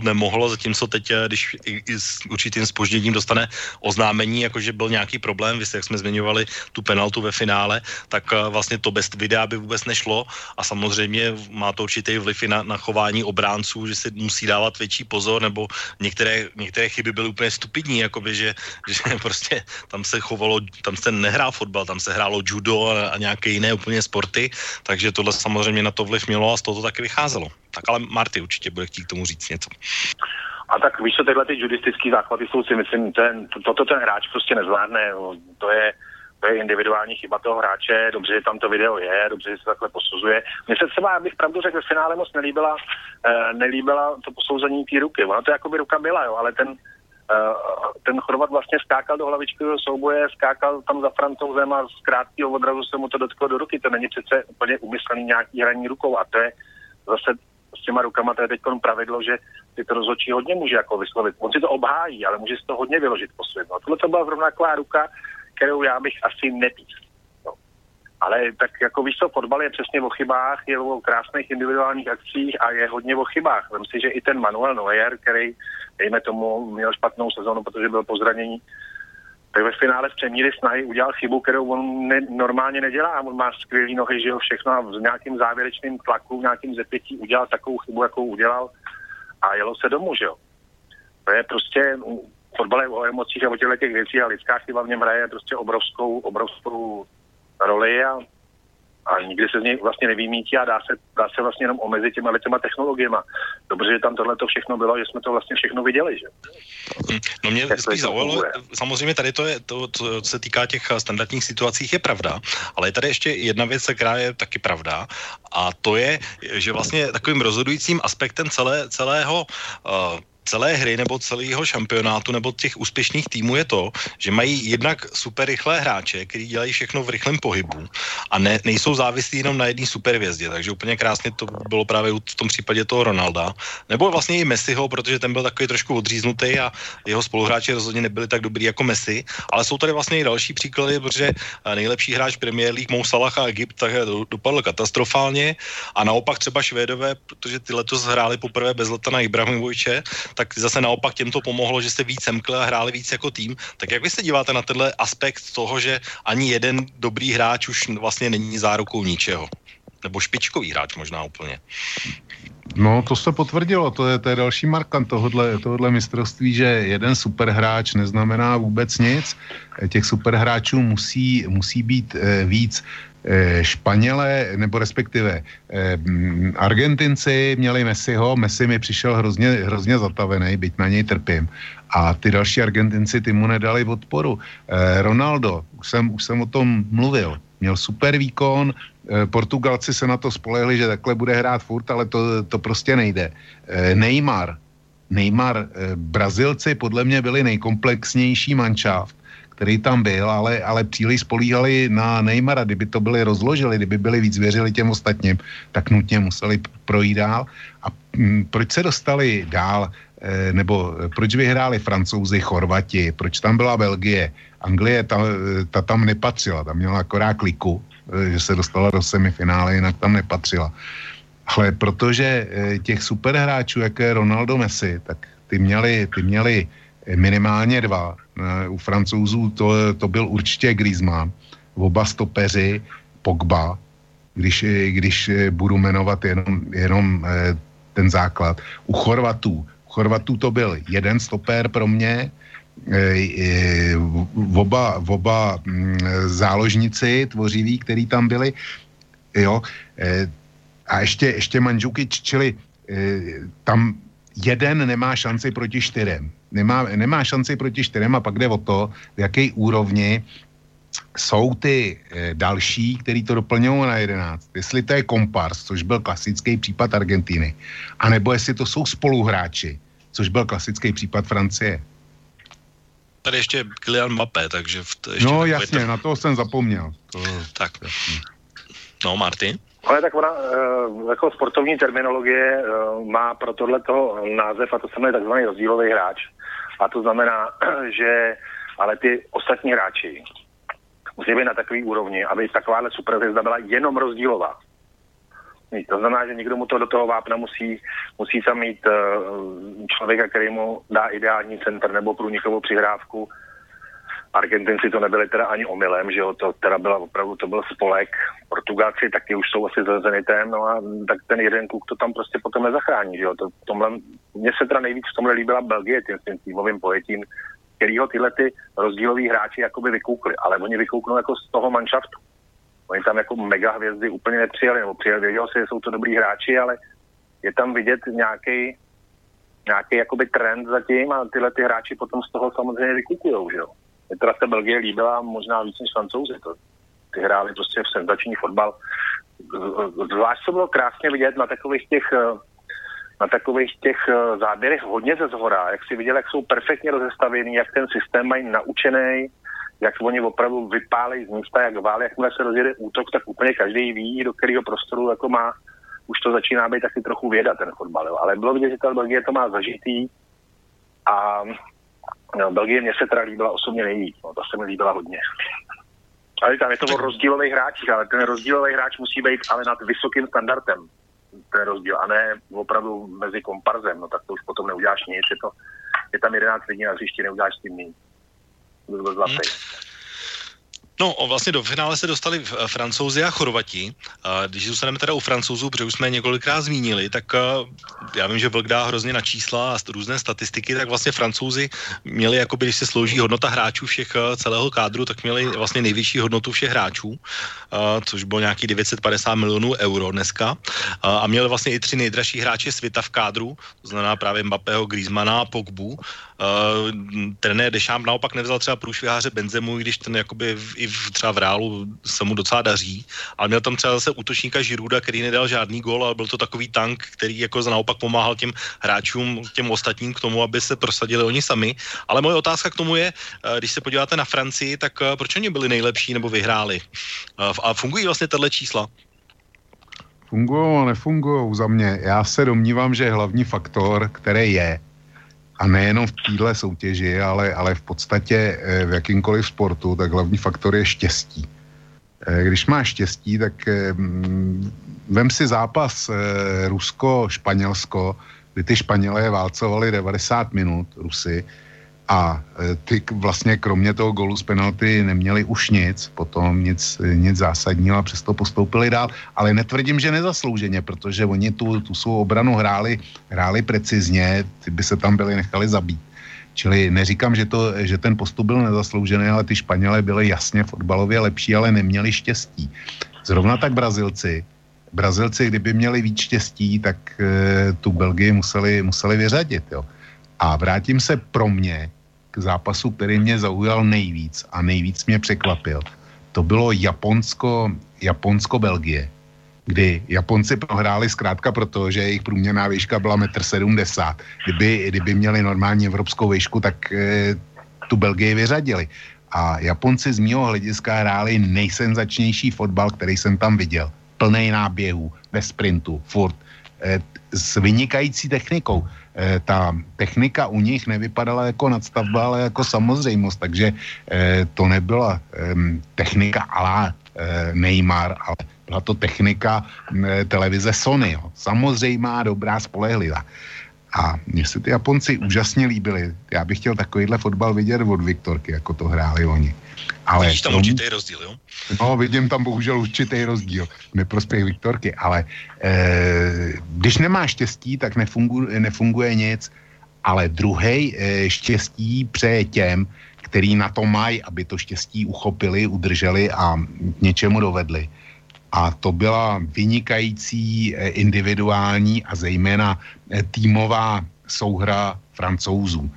nemohlo, zatímco teď, uh, když i, i s určitým spožděním dostane oznámení, jakože byl nějaký problém, vy jak jsme zmiňovali tu penaltu ve finále, tak uh, vlastně to bez videa by vůbec nešlo. A samozřejmě má to určitý vliv i na, na chování obránců, že si musí dávat větší pozor, nebo některé, některé chyby byly úplně stupidní, jakoby, že, že [LAUGHS] prostě tam se chovalo hrálo, tam se nehrál fotbal, tam se hrálo judo a, a nějaké jiné úplně sporty, takže tohle samozřejmě na to vliv mělo a z toho to taky vycházelo. Tak ale Marty určitě bude chtít k tomu říct něco. A tak víš co, tyhle ty judistické základy jsou si myslím, ten, toto ten hráč prostě nezvládne. To je, to je individuální chyba toho hráče, dobře, že tam to video je, dobře, že se takhle posuzuje. Mně se třeba, abych pravdu řekl, v finále moc nelíbila, eh, nelíbila to posouzení té ruky. Ono to jako by ruka byla, jo, ale ten, ten Chorvat vlastně skákal do hlavičkového souboje, skákal tam za francouzem a z krátkého odrazu se mu to dotklo do ruky. To není přece úplně umyslený nějaký hraní rukou a to je zase s těma rukama to je teď pravidlo, že ty to rozhodčí hodně může jako vyslovit. On si to obhájí, ale může si to hodně vyložit po svém. No, tohle to byla zrovna taková ruka, kterou já bych asi nepíš. Ale tak jako víš co, fotbal je přesně o chybách, je o krásných individuálních akcích a je hodně o chybách. Myslím si, že i ten Manuel Neuer, který, dejme tomu, měl špatnou sezónu, protože byl po zranění, tak ve finále z přemíry snahy udělal chybu, kterou on ne, normálně nedělá. On má skvělý nohy, že jo, všechno a v nějakým závěrečným tlaku, v nějakým zepětí udělal takovou chybu, jakou udělal a jelo se domů, že jo. To je prostě, fotbal je o emocích a o těchto těch věcí a lidská chyba v něm hraje prostě obrovskou, obrovskou roli a, a nikdy se z něj vlastně nevymítí a dá se, dá se vlastně jenom omezit těma těma technologiemi. Dobře, že tam tohle to všechno bylo, že jsme to vlastně všechno viděli, že? Hm, no mě spíš zaujalo, samozřejmě tady to je, to, co se týká těch standardních situacích, je pravda, ale je tady ještě jedna věc, která je taky pravda a to je, že vlastně takovým rozhodujícím aspektem celé, celého uh, celé hry nebo celého šampionátu nebo těch úspěšných týmů je to, že mají jednak super rychlé hráče, kteří dělají všechno v rychlém pohybu a ne, nejsou závislí jenom na jedné supervězdě. Takže úplně krásně to bylo právě v tom případě toho Ronalda. Nebo vlastně i Messiho, protože ten byl takový trošku odříznutý a jeho spoluhráči rozhodně nebyli tak dobrý jako Messi. Ale jsou tady vlastně i další příklady, protože nejlepší hráč Premier League Mou Salah a Egypt tak dopadl katastrofálně a naopak třeba Švédové, protože ty letos hráli poprvé bez leta na Ibrahimoviče, tak zase naopak těm to pomohlo, že se víc semkli a hráli víc jako tým. Tak jak vy se díváte na tenhle aspekt toho, že ani jeden dobrý hráč už vlastně není zárukou ničeho? Nebo špičkový hráč možná úplně. No, to se potvrdilo, to je, to je další markant tohohle, tohohle mistrovství, že jeden superhráč neznamená vůbec nic. Těch superhráčů musí, musí být eh, víc. Eh, Španělé, nebo respektive eh, Argentinci měli Messiho, Messi mi přišel hrozně, hrozně zatavený, byť na něj trpím. A ty další Argentinci ty mu nedali odporu. Eh, Ronaldo, už jsem, už jsem o tom mluvil, měl super výkon, Portugalci se na to spolehli, že takhle bude hrát furt, ale to, to prostě nejde. Neymar, Neymar, Brazilci podle mě byli nejkomplexnější manšaft který tam byl, ale, ale příliš spolíhali na Neymara. Kdyby to byli rozložili, kdyby byli víc věřili těm ostatním, tak nutně museli projít dál. A m, proč se dostali dál, e, nebo proč vyhráli francouzi, chorvati, proč tam byla Belgie, Anglie, ta, ta tam nepatřila, tam měla akorát kliku, e, že se dostala do semifinále, jinak tam nepatřila. Ale protože e, těch superhráčů, jako je Ronaldo Messi, tak ty měli, ty měli minimálně dva. Eh, u francouzů to, to byl určitě Griezmann, oba stopeři, Pogba, když, eh, když eh, budu jmenovat jenom, jenom ten základ. U Chorvatů, u Chorvatů to byl jeden stoper pro mě, oba, oba mm, záložníci tvořiví, který tam byli, jo, a ještě, ještě Mandžukič, čili tam jeden nemá šanci proti čtyřem. Nemá, nemá šanci proti čtyřem a pak jde o to, v jaké úrovni jsou ty e, další, který to doplňují na 11. Jestli to je kompars, což byl klasický případ Argentiny, anebo jestli to jsou spoluhráči, což byl klasický případ Francie. Tady ještě Kylian Mbappé, takže... V to ještě no jasně, to... na toho jsem zapomněl. To... Tak. No, Martin? Ale tak ona, e, jako sportovní terminologie e, má pro tohle název a to se jmenuje takzvaný rozdílový hráč. A to znamená, [CLEARS THROAT] že ale ty ostatní hráči, musí být na takový úrovni, aby takováhle superhvězda byla jenom rozdílová. To znamená, že někdo mu to do toho vápna musí, musí tam mít uh, člověka, který mu dá ideální center nebo průnikovou přihrávku. Argentinci to nebyli teda ani omylem, že jo, to teda byla opravdu, to byl spolek. Portugalci taky už jsou asi za Zenitem, no a tak ten jeden kluk to tam prostě potom nezachrání, že jo. To, tomhle, mně se teda nejvíc v tomhle líbila Belgie tím svým týmovým pojetím, kterýho tyhle ty rozdíloví hráči jakoby vykoukli, ale oni vykouknou jako z toho manšaftu. Oni tam jako mega hvězdy úplně nepřijeli, nebo přijeli, věděl si, že jsou to dobrý hráči, ale je tam vidět nějaký nějaký jakoby trend zatím a tyhle ty hráči potom z toho samozřejmě vykukují, že jo. Teda se Belgie líbila možná víc než francouzi, to, ty hráli prostě v senzační fotbal. Zvlášť to bylo krásně vidět na takových těch na takových těch eh, záběrech hodně ze zhora, jak si viděl, jak jsou perfektně rozestavěný, jak ten systém mají naučený, jak oni opravdu vypálejí z místa, jak vál, jakmile se rozjede útok, tak úplně každý ví, do kterého prostoru jako má, už to začíná být taky trochu věda ten fotbal, ale bylo vidět, že ta Belgie to má zažitý. A no, Belgie mě se teda líbila osobně nejvíc, no, ta se mi líbila hodně. Ale tam je to o rozdílových hráčích, ale ten rozdílový hráč musí být ale nad vysokým standardem ten rozdíl, a ne opravdu mezi komparzem, no tak to už potom neuděláš nic, je, to, je tam 11 lidí na hřišti, neuděláš tím nic. To byl zlatý. Hmm. No, vlastně do finále se dostali eh, francouzi a chorvati. Když zůstaneme teda u francouzů, protože už jsme je několikrát zmínili, tak eh, já vím, že Vlk dá hrozně na čísla a různé statistiky, tak vlastně francouzi měli, jako když se slouží hodnota hráčů všech eh, celého kádru, tak měli vlastně největší hodnotu všech hráčů, což bylo nějaký 950 milionů euro dneska. A měli vlastně i tři nejdražší hráče světa v kádru, to znamená právě Mbappého, Griezmana a Pogbu. Trenér Dešám naopak nevzal třeba průšviháře Benzemu, když ten jakoby v, i v, třeba v Reálu se mu docela daří, ale měl tam třeba zase útočníka Žiruda, který nedal žádný gol, ale byl to takový tank, který jako naopak pomáhal těm hráčům, těm ostatním k tomu, aby se prosadili oni sami. Ale moje otázka k tomu je, uh, když se podíváte na Francii, tak uh, proč oni byli nejlepší nebo vyhráli? A fungují vlastně tahle čísla? Fungují a nefungují za mě. Já se domnívám, že hlavní faktor, který je, a nejenom v téhle soutěži, ale, ale v podstatě eh, v jakýmkoliv sportu, tak hlavní faktor je štěstí. Eh, když máš štěstí, tak eh, mm, vem si zápas Rusko-Španělsko, kdy ty Španělé válcovali 90 minut, Rusy, a e, ty vlastně kromě toho golu z penalty neměli už nic, potom nic, nic zásadního a přesto postoupili dál, ale netvrdím, že nezaslouženě, protože oni tu, tu svou obranu hráli, hráli precizně, ty by se tam byli nechali zabít. Čili neříkám, že, to, že ten postup byl nezasloužený, ale ty Španělé byli jasně fotbalově lepší, ale neměli štěstí. Zrovna tak Brazilci. Brazilci, kdyby měli víc štěstí, tak e, tu Belgii museli, museli vyřadit. Jo. A vrátím se pro mě k zápasu, který mě zaujal nejvíc a nejvíc mě překvapil. To bylo Japonsko, Japonsko-Belgie, kdy Japonci prohráli zkrátka proto, že jejich průměrná výška byla 1,70 m. Kdyby, kdyby měli normální evropskou výšku, tak e, tu Belgii vyřadili. A Japonci z mého hlediska hráli nejsenzačnější fotbal, který jsem tam viděl. Plný náběhů, ve sprintu, furt. E, s vynikající technikou. E, ta technika u nich nevypadala jako nadstavba, ale jako samozřejmost, takže e, to nebyla technika alá e, Neymar, ale byla to technika e, televize Sony. Jo. Samozřejmá, dobrá, spolehlivá. A mně se ty Japonci úžasně líbili. Já bych chtěl takovýhle fotbal vidět od Viktorky, jako to hráli oni. Ale Vidíš tam tom, určitý rozdíl, jo? No, vidím tam bohužel určitý rozdíl. Neprospěch Viktorky, ale e, když nemáš štěstí, tak nefunguje, nefunguje nic. ale druhý štěstí přeje těm, který na to mají, aby to štěstí uchopili, udrželi a k něčemu dovedli. A to byla vynikající individuální a zejména týmová souhra francouzů.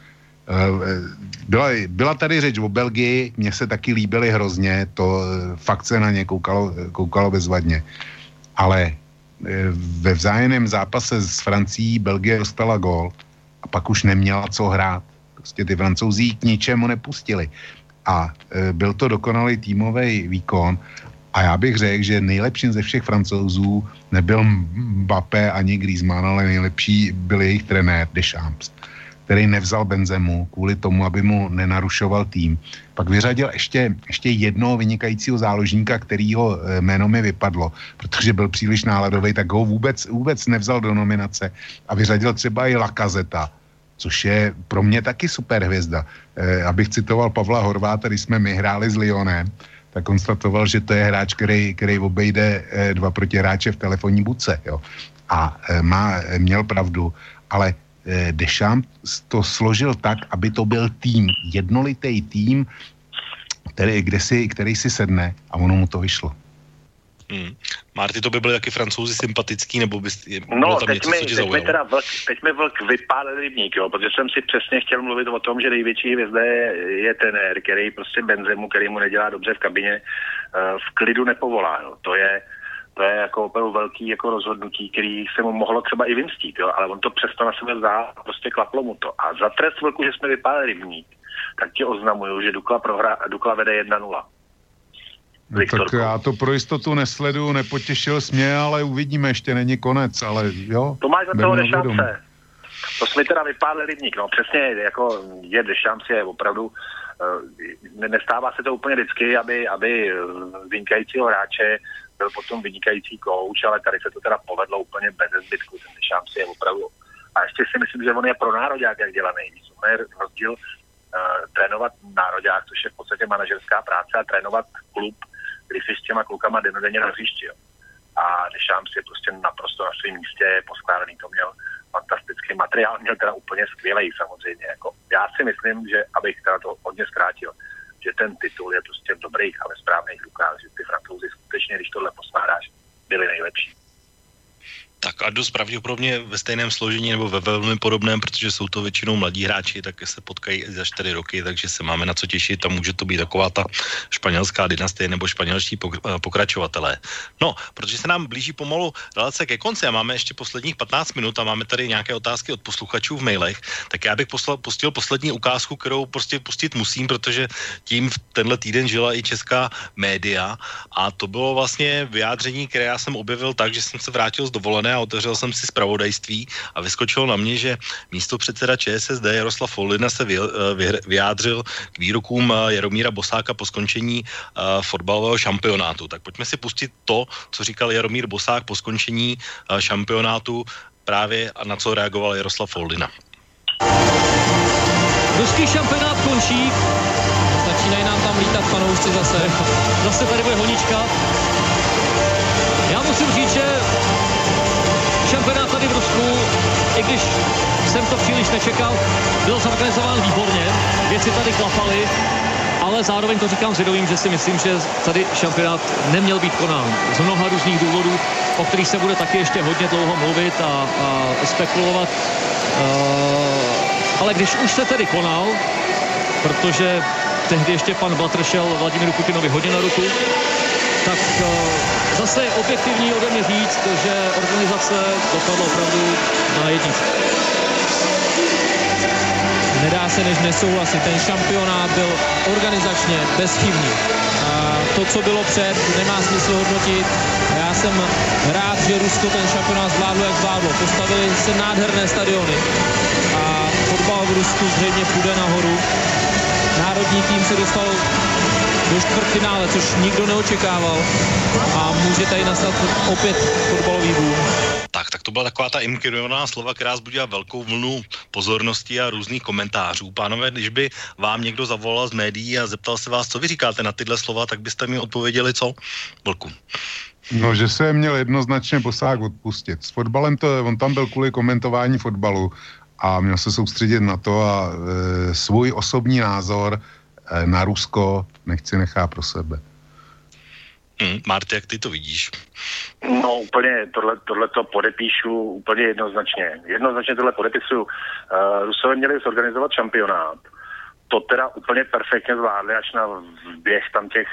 Byla, byla tady řeč o Belgii, mně se taky líbily hrozně, to fakt se na ně koukalo, koukalo bezvadně. Ale ve vzájemném zápase s Francií Belgie dostala gól a pak už neměla co hrát. Prostě ty francouzi k ničemu nepustili. A byl to dokonalý týmový výkon a já bych řekl, že nejlepším ze všech francouzů nebyl Mbappé ani Griezmann, ale nejlepší byl jejich trenér Deschamps který nevzal Benzemu kvůli tomu, aby mu nenarušoval tým. Pak vyřadil ještě, ještě jednoho vynikajícího záložníka, kterýho eh, jméno mi vypadlo, protože byl příliš náladový, tak ho vůbec, vůbec nevzal do nominace a vyřadil třeba i Lakazeta, což je pro mě taky super hvězda. E, abych citoval Pavla Horváta, když jsme my hráli s Lyonem, tak konstatoval, že to je hráč, který, který obejde e, dva protihráče v telefonní buce. Jo. A e, má, měl pravdu, ale Eh, Deschamps to složil tak, aby to byl tým, jednolitý tým, který, kde si, který si sedne a ono mu to vyšlo. Hmm. Marty, to by byly taky francouzi sympatický, nebo bys, no, tam teď něco, mi, co teď mi teda vlk, teď mi vlk vypálil rybník, jo, protože jsem si přesně chtěl mluvit o tom, že největší hvězda je, je tenér, který prostě Benzemu, který mu nedělá dobře v kabině, uh, v klidu nepovolá. Jo. To je, to je jako opravdu velký jako rozhodnutí, který se mu mohlo třeba i vymstít, jo? ale on to přesto na sebe zdá, prostě klaplo mu to. A za trest velkou, že jsme vypálili rybník, tak ti oznamuju, že Dukla, prohra, Dukla vede 1-0. No, tak já to pro jistotu nesledu, nepotěšil jsi mě, ale uvidíme, ještě není konec, ale jo. To máš za toho šance. To jsme teda vypálili rybník, no přesně, jako je šance, je opravdu, uh, nestává se to úplně vždycky, aby, aby vynikajícího hráče byl potom vynikající kouč, ale tady se to teda povedlo úplně bez zbytku. Ten si je opravdu. A ještě si myslím, že on je pro nároďák, jak dělá nejvíc. On je rozdíl uh, trénovat nároďák, což je v podstatě manažerská práce a trénovat klub, když si s těma klukama denodenně na hřišti. Jo. A Deschamps je prostě naprosto na svém místě poskládaný, to měl fantastický materiál, měl teda úplně skvělý samozřejmě. Jako, já si myslím, že abych teda to hodně zkrátil, že ten titul je prostě v dobrých a ve správných rukách, že ty francouzi skutečně, když tohle posmáráš, byli nejlepší tak a dost pravděpodobně ve stejném složení nebo ve velmi podobném, protože jsou to většinou mladí hráči, tak se potkají za čtyři roky, takže se máme na co těšit a může to být taková ta španělská dynastie nebo španělští eh, pokračovatelé. No, protože se nám blíží pomalu relace ke konci a máme ještě posledních 15 minut a máme tady nějaké otázky od posluchačů v mailech, tak já bych poslal, pustil poslední ukázku, kterou prostě pustit musím, protože tím v tenhle týden žila i česká média a to bylo vlastně vyjádření, které já jsem objevil tak, že jsem se vrátil z dovolené a otevřel jsem si zpravodajství a vyskočilo na mě, že místo předseda ČSSD Jaroslav Folina se eh, vyjádřil k výrokům eh, Jaromíra Bosáka po skončení eh, fotbalového šampionátu. Tak pojďme si pustit to, co říkal Jaromír Bosák po skončení šampionátu právě a na co reagoval Jaroslav Foldina. Ruský šampionát končí. Začínají nám tam lítat fanoušci zase. Zase tady bude honička. Já musím říct, že tady v Rusku, i když jsem to příliš nečekal, byl zorganizován výborně, věci tady klapaly, ale zároveň to říkám s že si myslím, že tady šampionát neměl být konán z mnoha různých důvodů, o kterých se bude taky ještě hodně dlouho mluvit a, a spekulovat. Uh, ale když už se tedy konal, protože tehdy ještě pan Blatr šel Vladimíru Putinovi hodně na ruku, tak uh, Zase je objektivní ode mě říct, že organizace dopadla opravdu na jedničku. Nedá se než nesouhlasit. Ten šampionát byl organizačně bezchybný. A to, co bylo před, nemá smysl hodnotit. Já jsem rád, že Rusko ten šampionát zvládlo, jak zvládlo. Postavili se nádherné stadiony a fotbal v Rusku zřejmě půjde nahoru. Národní tým se dostal do čtvrtfinále, což nikdo neočekával a může tady nastat opět fotbalový boom. Tak, tak to byla taková ta inkriminovaná slova, která zbudila velkou vlnu pozornosti a různých komentářů. Pánové, když by vám někdo zavolal z médií a zeptal se vás, co vy říkáte na tyhle slova, tak byste mi odpověděli co? Vlku. No, že se měl jednoznačně posák odpustit. S fotbalem to, on tam byl kvůli komentování fotbalu a měl se soustředit na to a e, svůj osobní názor e, na Rusko nechci nechá pro sebe. Hmm, Marty, jak ty to vidíš? No úplně, tohle, tohle to podepíšu úplně jednoznačně. Jednoznačně tohle podepisuju. Uh, Rusové měli zorganizovat šampionát. To teda úplně perfektně zvládli až na běh tam těch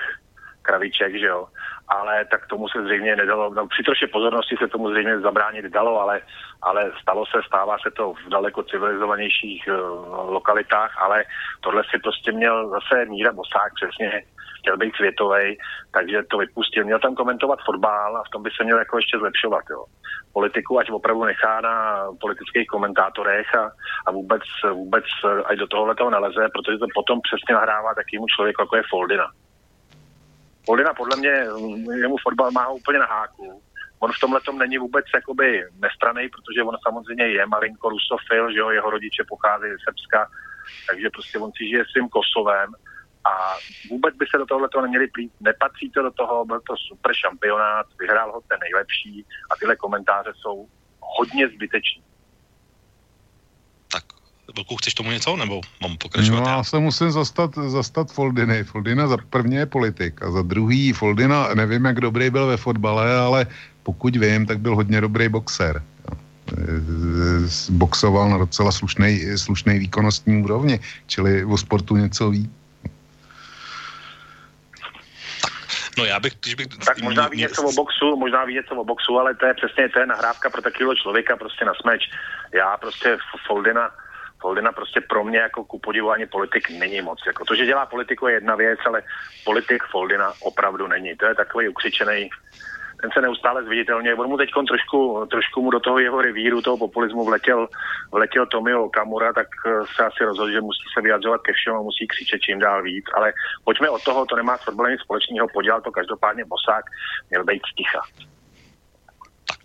kraviček, že jo. Ale tak tomu se zřejmě nedalo, no, při troše pozornosti se tomu zřejmě zabránit dalo, ale, ale stalo se, stává se to v daleko civilizovanějších uh, lokalitách, ale tohle si prostě měl zase Míra Bosák přesně chtěl být světový, takže to vypustil. Měl tam komentovat fotbal a v tom by se měl jako ještě zlepšovat. Jo. Politiku ať opravdu nechá na politických komentátorech a, a vůbec, vůbec ať do tohohle toho neleze, protože to potom přesně nahrává takovému člověku, jako je Foldina. Foldina podle mě, jemu fotbal má úplně na háku. On v tomhle tom není vůbec jakoby nestraný, protože on samozřejmě je malinko rusofil, že jo, jeho rodiče pochází ze Srbska, takže prostě on si žije svým Kosovem a vůbec by se do tohohle toho neměli plít. Nepatří to do toho, byl to super šampionát, vyhrál ho ten nejlepší a tyhle komentáře jsou hodně zbyteční. Vlku, chceš tomu něco, nebo mám pokračovat? No, já se musím zastat, zastat Foldiny. Foldina za prvně je politik a za druhý Foldina, nevím, jak dobrý byl ve fotbale, ale pokud vím, tak byl hodně dobrý boxer. Boxoval na docela slušný výkonnostní úrovni, čili o sportu něco ví. No já bych, když bych... Tak možná ví něco o boxu, možná ví něco o boxu, ale to je přesně, to je nahrávka pro takového člověka prostě na smeč. Já prostě Foldina, Foldina prostě pro mě jako ku podivu ani politik není moc. Jako to, že dělá politiku je jedna věc, ale politik Foldina opravdu není. To je takový ukřičený ten se neustále zviditelně. On mu teď trošku, trošku mu do toho jeho revíru, toho populismu vletěl, vletěl Tomio Kamura, tak eh, se asi rozhodl, že musí se vyjadřovat ke všemu a musí křičet čím dál víc. Ale pojďme od toho, to nemá s fotbalem nic společného, podělal to každopádně Bosák, měl být sticha. Tak.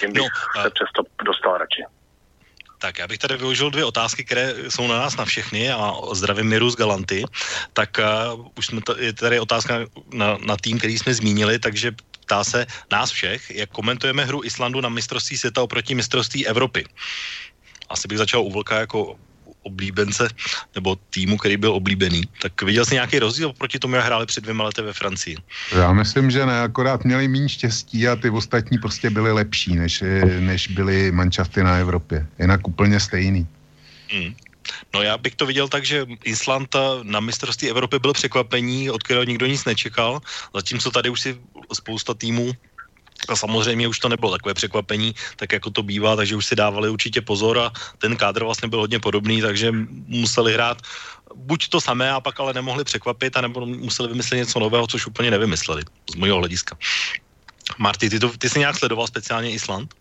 Tím bych no, se přesto dostal radši. Tak já bych tady využil dvě otázky, které jsou na nás na všechny a zdravím Miru z Galanty. Tak uh, už jsme to, je tady otázka na, na tým, který jsme zmínili, takže ptá se nás všech, jak komentujeme hru Islandu na mistrovství světa oproti mistrovství Evropy. Asi bych začal u Vlka jako oblíbence nebo týmu, který byl oblíbený. Tak viděl jsi nějaký rozdíl proti tomu, jak hráli před dvěma lety ve Francii? Já myslím, že ne, akorát měli méně štěstí a ty ostatní prostě byli lepší, než, než byly manšafty na Evropě. Jinak úplně stejný. Hmm. No já bych to viděl tak, že Island na mistrovství Evropy byl překvapení, od kterého nikdo nic nečekal, zatímco tady už si spousta týmů a samozřejmě už to nebylo takové překvapení, tak jako to bývá, takže už si dávali určitě pozor a ten kádr vlastně byl hodně podobný, takže museli hrát buď to samé a pak ale nemohli překvapit, anebo museli vymyslet něco nového, což úplně nevymysleli z mojho hlediska. Marty, ty, to, ty jsi nějak sledoval speciálně Island?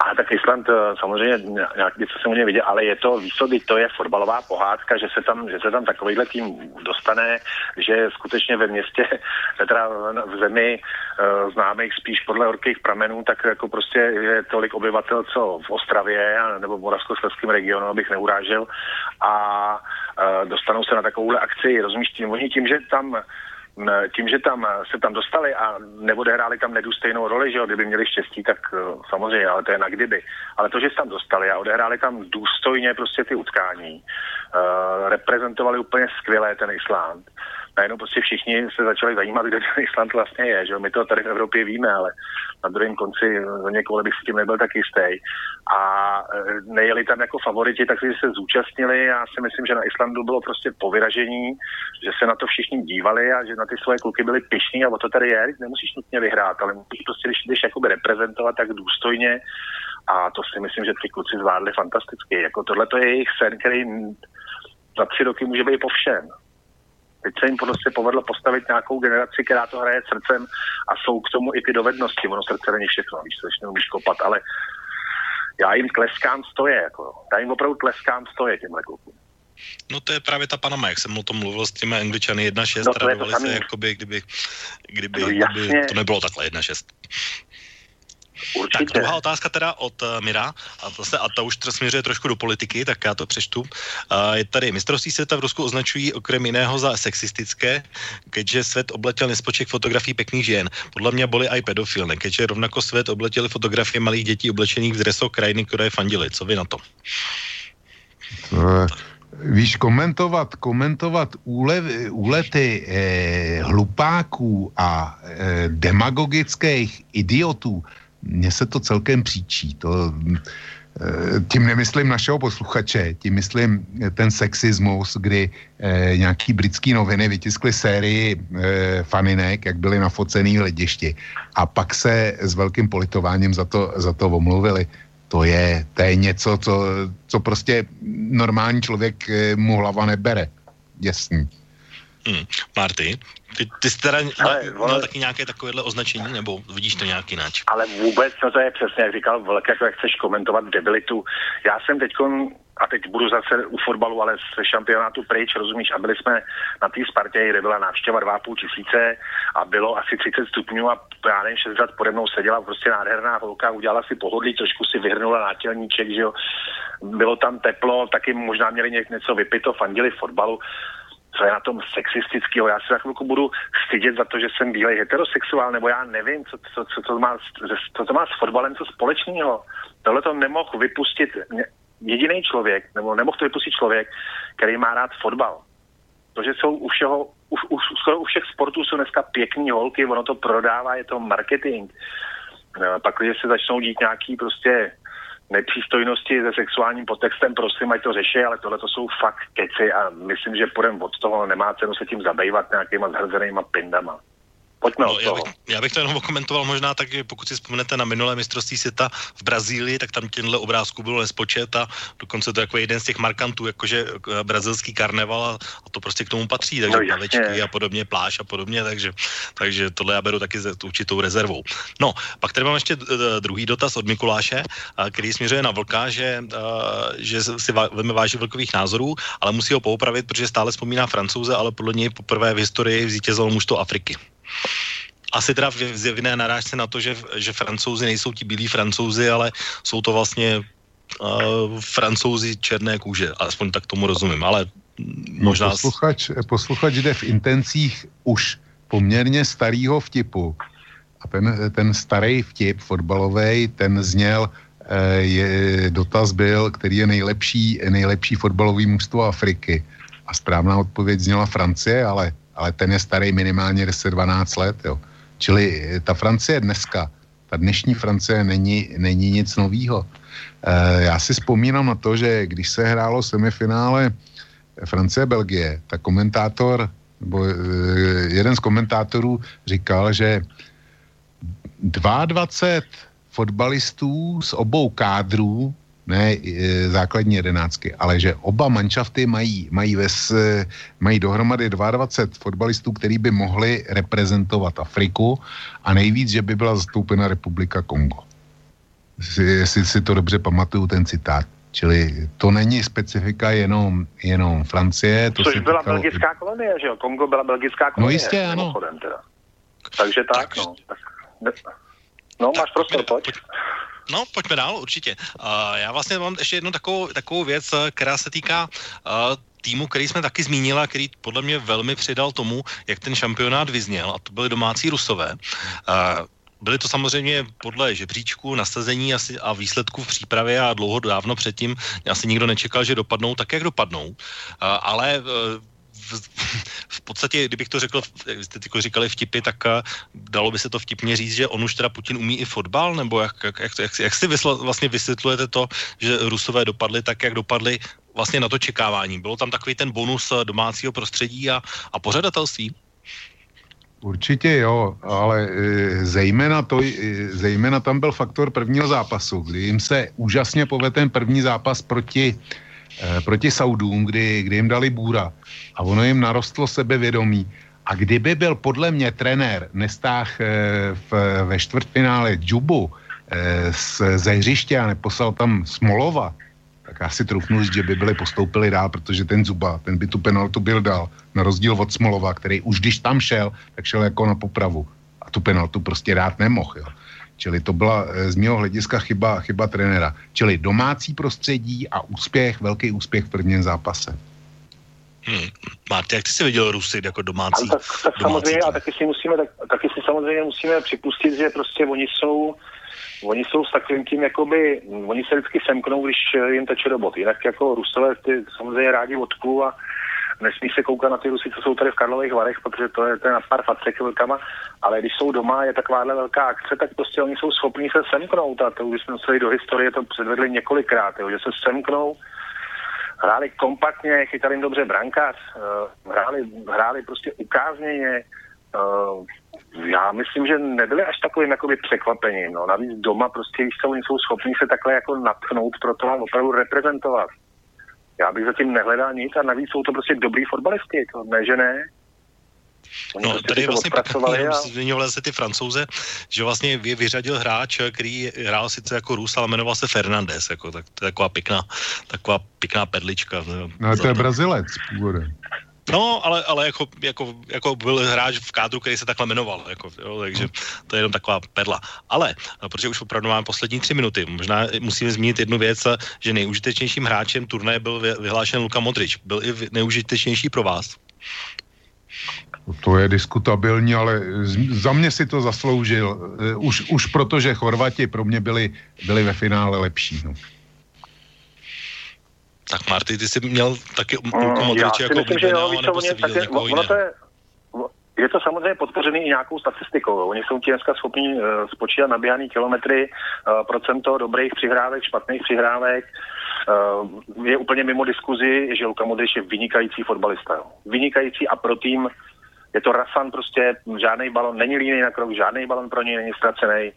A tak Island eh, samozřejmě nějak něco jsem u něj viděl, ale je to, co, to je fotbalová pohádka, že se tam, že se tam takovýhle tým dostane, že skutečně ve městě, [LAUGHS] teda v zemi uh, známých spíš podle horkých pramenů, tak jako prostě je tolik obyvatel, co v Ostravě nebo v Moravskoslezském regionu, abych neurážel. A uh, dostanou se na takovouhle akci, rozumíš tím, oni tím, že tam tím, že tam se tam dostali a neodehráli tam nedůstojnou roli, že jo, kdyby měli štěstí, tak uh, samozřejmě, ale to je na kdyby. Ale to, že se tam dostali a odehráli tam důstojně prostě ty utkání, reprezentovali úplně skvěle ten Island, najednou prostě všichni se začali zajímat, kde ten Island vlastně je, že my to tady v Evropě víme, ale na druhém konci za někoho bych s tím nebyl tak jistý. A e, nejeli tam jako favoriti, tak si se zúčastnili. Já si myslím, že na Islandu bylo prostě povyražení, že se na to všichni dívali a že na ty svoje kluky byli pišní a o to tady je, nemusíš nutně vyhrát, ale musíš prostě, když jdeš jakoby reprezentovat tak důstojně a to si myslím, že ty kluci zvládli fantasticky. Jako tohle to je jejich sen, který za tři roky může být po všem. Teď se jim prostě povedlo postavit nějakou generaci, která to hraje srdcem a jsou k tomu i ty dovednosti. Ono srdce není všechno, víš, když neumíš kopat, ale já jim tleskám stoje, jako. Já jim opravdu tleskám stoje těmhle klukům. No to je právě ta Panama, jak jsem o tom mluvil s těmi Angličany 1-6, no, radovali se, jakoby, kdyby, kdyby, no, kdyby to nebylo takhle 1-6. Určitě. Tak druhá otázka teda od uh, Mira, a, zase, a ta už směřuje trošku do politiky, tak já to přečtu. Uh, je tady, mistrovství světa v Rusku označují okrem jiného za sexistické, keďže svět obletěl nespočet fotografií pěkných žen. Podle mě byly i pedofilné, keďže rovnako svět obletěli fotografie malých dětí oblečených v dreso krajiny, které fandily. Co vy na to? To, víš, komentovat, komentovat úlev, úlety eh, hlupáků a eh, demagogických idiotů, mně se to celkem příčí. To, eh, tím nemyslím našeho posluchače, tím myslím ten sexismus, kdy eh, nějaký britský noviny vytiskly sérii eh, faninek, jak byly nafocený v hledišti a pak se s velkým politováním za to, za to omluvili to je, to je něco, co, co prostě normální člověk eh, mu hlava nebere. Jasný. Hmm. Marty, ty, ty jsi teda ale, měl, měl taky nějaké takovéhle označení, nebo vidíš to nějak jinak? Ale vůbec, no to je přesně, jak říkal Vlk, jako jak chceš komentovat debilitu. Já jsem teď a teď budu zase u fotbalu, ale z šampionátu pryč, rozumíš, a byli jsme na té Spartě, kde byla návštěva 2,5 tisíce a bylo asi 30 stupňů a já nevím, 6 let pode mnou seděla prostě nádherná holka, udělala si pohodlí, trošku si vyhrnula nátělníček, že jo. Bylo tam teplo, taky možná měli něco vypito, fandili fotbalu co je na tom sexistického. Já se za chvilku budu stydět za to, že jsem bílej heterosexuál, nebo já nevím, co, co, co, to, má, co to má s fotbalem co společného. Tohle to nemohl vypustit jediný člověk, nebo nemohl to vypustit člověk, který má rád fotbal. To, že jsou u všeho, už, už, skoro u všech sportů jsou dneska pěkný holky, ono to prodává, je to marketing. No, pak, když se začnou dít nějaký prostě nepřístojnosti se sexuálním podtextem, prosím, ať to řeší, ale tohle to jsou fakt keci a myslím, že půjdem od toho, nemá cenu se tím zabývat nějakýma zhrzenýma pindama. Pojďme no, já, bych, já bych to jenom komentoval možná tak, že pokud si vzpomenete na minulé mistrovství světa v Brazílii, tak tam těmhle obrázků bylo nespočet a dokonce to jako jeden z těch markantů, jakože eh, brazilský karneval a, a to prostě k tomu patří, takže no, plavečky a podobně, pláž a podobně, takže, takže tohle já beru taky s určitou rezervou. No, pak tady mám ještě eh, druhý dotaz od Mikuláše, eh, který směřuje na Vlka, že, že si velmi váží Vlkových názorů, ale musí ho poupravit, protože stále vzpomíná francouze, ale podle něj poprvé v historii zvítězilo mužstvo Afriky asi teda v zjevné narážce na to, že, že francouzi nejsou ti bílí francouzi, ale jsou to vlastně uh, francouzi černé kůže, alespoň tak tomu rozumím, ale možná... No, posluchač, posluchač jde v intencích už poměrně starého vtipu a ten, ten starý vtip fotbalový, ten zněl, eh, je, dotaz byl, který je nejlepší, nejlepší fotbalový mužstvo Afriky. A správná odpověď zněla Francie, ale, ale ten je starý minimálně 10-12 let, jo. Čili eh, ta Francie dneska, ta dnešní Francie není, není nic novýho. E, já si vzpomínám na to, že když se hrálo semifinále Francie-Belgie, tak komentátor, nebo e, jeden z komentátorů říkal, že 22 fotbalistů z obou kádrů ne e, základní jedenáctky, ale že oba manšafty mají, mají, ves, mají dohromady 22 fotbalistů, který by mohli reprezentovat Afriku a nejvíc, že by byla zastoupena Republika Kongo. Jestli si to dobře pamatuju, ten citát. Čili to není specifika jenom, jenom Francie. To Což byla týkalo... belgická kolonie, že jo? Kongo byla belgická kolonie. No jistě, ano. Teda. Takže tak, no. No, máš prostor, pojď. No, pojďme dál, určitě. Uh, já vlastně mám ještě jednu takovou, takovou věc, eh, která se týká uh, týmu, který jsme taky zmínili a který podle mě velmi přidal tomu, jak ten šampionát vyzněl, a to byli domácí rusové. Uh, byly to samozřejmě podle žebříčku, nasazení asi a výsledků v přípravě a dlouho dávno předtím asi nikdo nečekal, že dopadnou tak, jak dopadnou. Ale v, podstatě, kdybych to řekl, jste tyko říkali vtipy, tak uh, dalo by se to vtipně říct, že on už teda Putin umí i fotbal, nebo jak, jak, jak, jak, jak si vysla, vlastně vysvětlujete to, že Rusové dopadli tak, jak dopadli vlastně na to čekávání? Bylo tam takový ten bonus eh, domácího prostředí a, a pořadatelství? Určitě jo, ale e, zejména, to, zejména tam byl faktor prvního zápasu, kdy jim se úžasně povedl ten první zápas proti Eh, proti Saudům, kdy, kdy jim dali bůra a ono jim narostlo sebevědomí. A kdyby byl podle mě trenér nestáh eh, v, ve čtvrtfinále Džubu eh, z, ze hřiště a neposlal tam Smolova, tak já si trufnu že by byli postoupili dál, protože ten Zuba, ten by tu penaltu byl dál, na rozdíl od Smolova, který už když tam šel, tak šel jako na popravu. A tu penaltu prostě dát nemohl. Jo. Čili to byla eh, z mého hlediska chyba, chyba trenéra. Čili domácí prostředí a úspěch, velký úspěch v prvním zápase. Hmm. Máte, jak ty jsi viděl Rusy jako domácí? tak, tak domácí samozřejmě, tým? a taky si musíme, tak, taky si samozřejmě musíme připustit, že prostě oni jsou, oni jsou s takovým tím, jakoby, oni se vždycky semknou, když jim teče do bot. Jinak jako Rusové ty samozřejmě rádi vodku a nesmí se koukat na ty Rusy, co jsou tady v Karlových Varech, protože to je ten na pár facek velkama, ale když jsou doma, je takováhle velká akce, tak prostě oni jsou schopní se semknout a to už jsme se do historie to předvedli několikrát, jo, že se semknou, hráli kompaktně, chytali jim dobře brankář, uh, hráli, hráli prostě ukázněně, uh, já myslím, že nebyli až takovým jakoby překvapením. No. Navíc doma prostě, když oni jsou schopni se takhle jako natchnout pro to a opravdu reprezentovat. Já bych zatím nehledal nic a navíc jsou to prostě dobrý fotbalisti, to ne, že ne. Oni No, prostě tady je vlastně a... zmiňoval se ty francouze, že vlastně vy, vyřadil hráč, který hrál sice jako Rus, ale jmenoval se Fernandez, jako, tak, to je taková pěkná, taková pěkná perlička. No, Za to je Brazilec původem. No, ale, ale jako, jako, jako, byl hráč v kádru, který se takhle jmenoval, jako, jo, takže to je jenom taková perla. Ale, no, protože už opravdu máme poslední tři minuty, možná musíme zmínit jednu věc, že nejužitečnějším hráčem turnaje byl vy- vyhlášen Luka Modrič. Byl i nejužitečnější pro vás? To je diskutabilní, ale za mě si to zasloužil. Eh, Už, už protože Chorvati pro mě byli, byli ve finále lepší. No. Tak Marty, ty jsi měl taky Luku Mm, Modriče jako myslím, že jo, víš nebo jsi viděl někoho ono to jiného? je, je to samozřejmě podpořený i nějakou statistikou. Oni jsou ti dneska schopni uh, spočítat nabíhaný kilometry, uh, procento dobrých přihrávek, špatných přihrávek. Uh, je úplně mimo diskuzi, že Luka Modrič je vynikající fotbalista. Vynikající a pro tým je to Rasan prostě, žádný balon, není líný na krok, žádný balon pro něj není ztracený.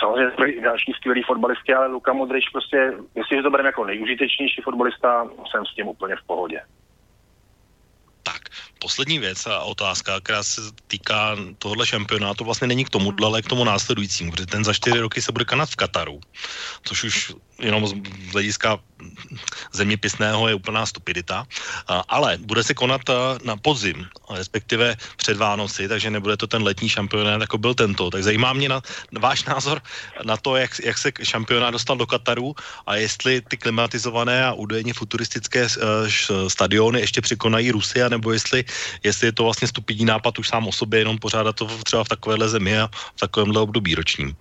Samozřejmě jsou i další skvělý fotbalisti, ale Luka Modrič prostě, jestliže to bereme jako nejužitečnější fotbalista, jsem s tím úplně v pohodě. Poslední věc a otázka, která se týká tohohle šampionátu, vlastně není k tomu, ale k tomu následujícímu, protože ten za čtyři roky se bude kanat v Kataru, což už jenom z hlediska zeměpisného je úplná stupidita, ale bude se konat na podzim, respektive před Vánoci, takže nebude to ten letní šampionát, jako byl tento. Tak zajímá mě na, na váš názor na to, jak, jak se šampionát dostal do Kataru a jestli ty klimatizované a údajně futuristické š- stadiony ještě překonají Rusy, anebo jestli, jestli je to vlastně stupidní nápad už sám o sobě, jenom pořádat to třeba v takovéhle zemi a v takovémhle období ročním.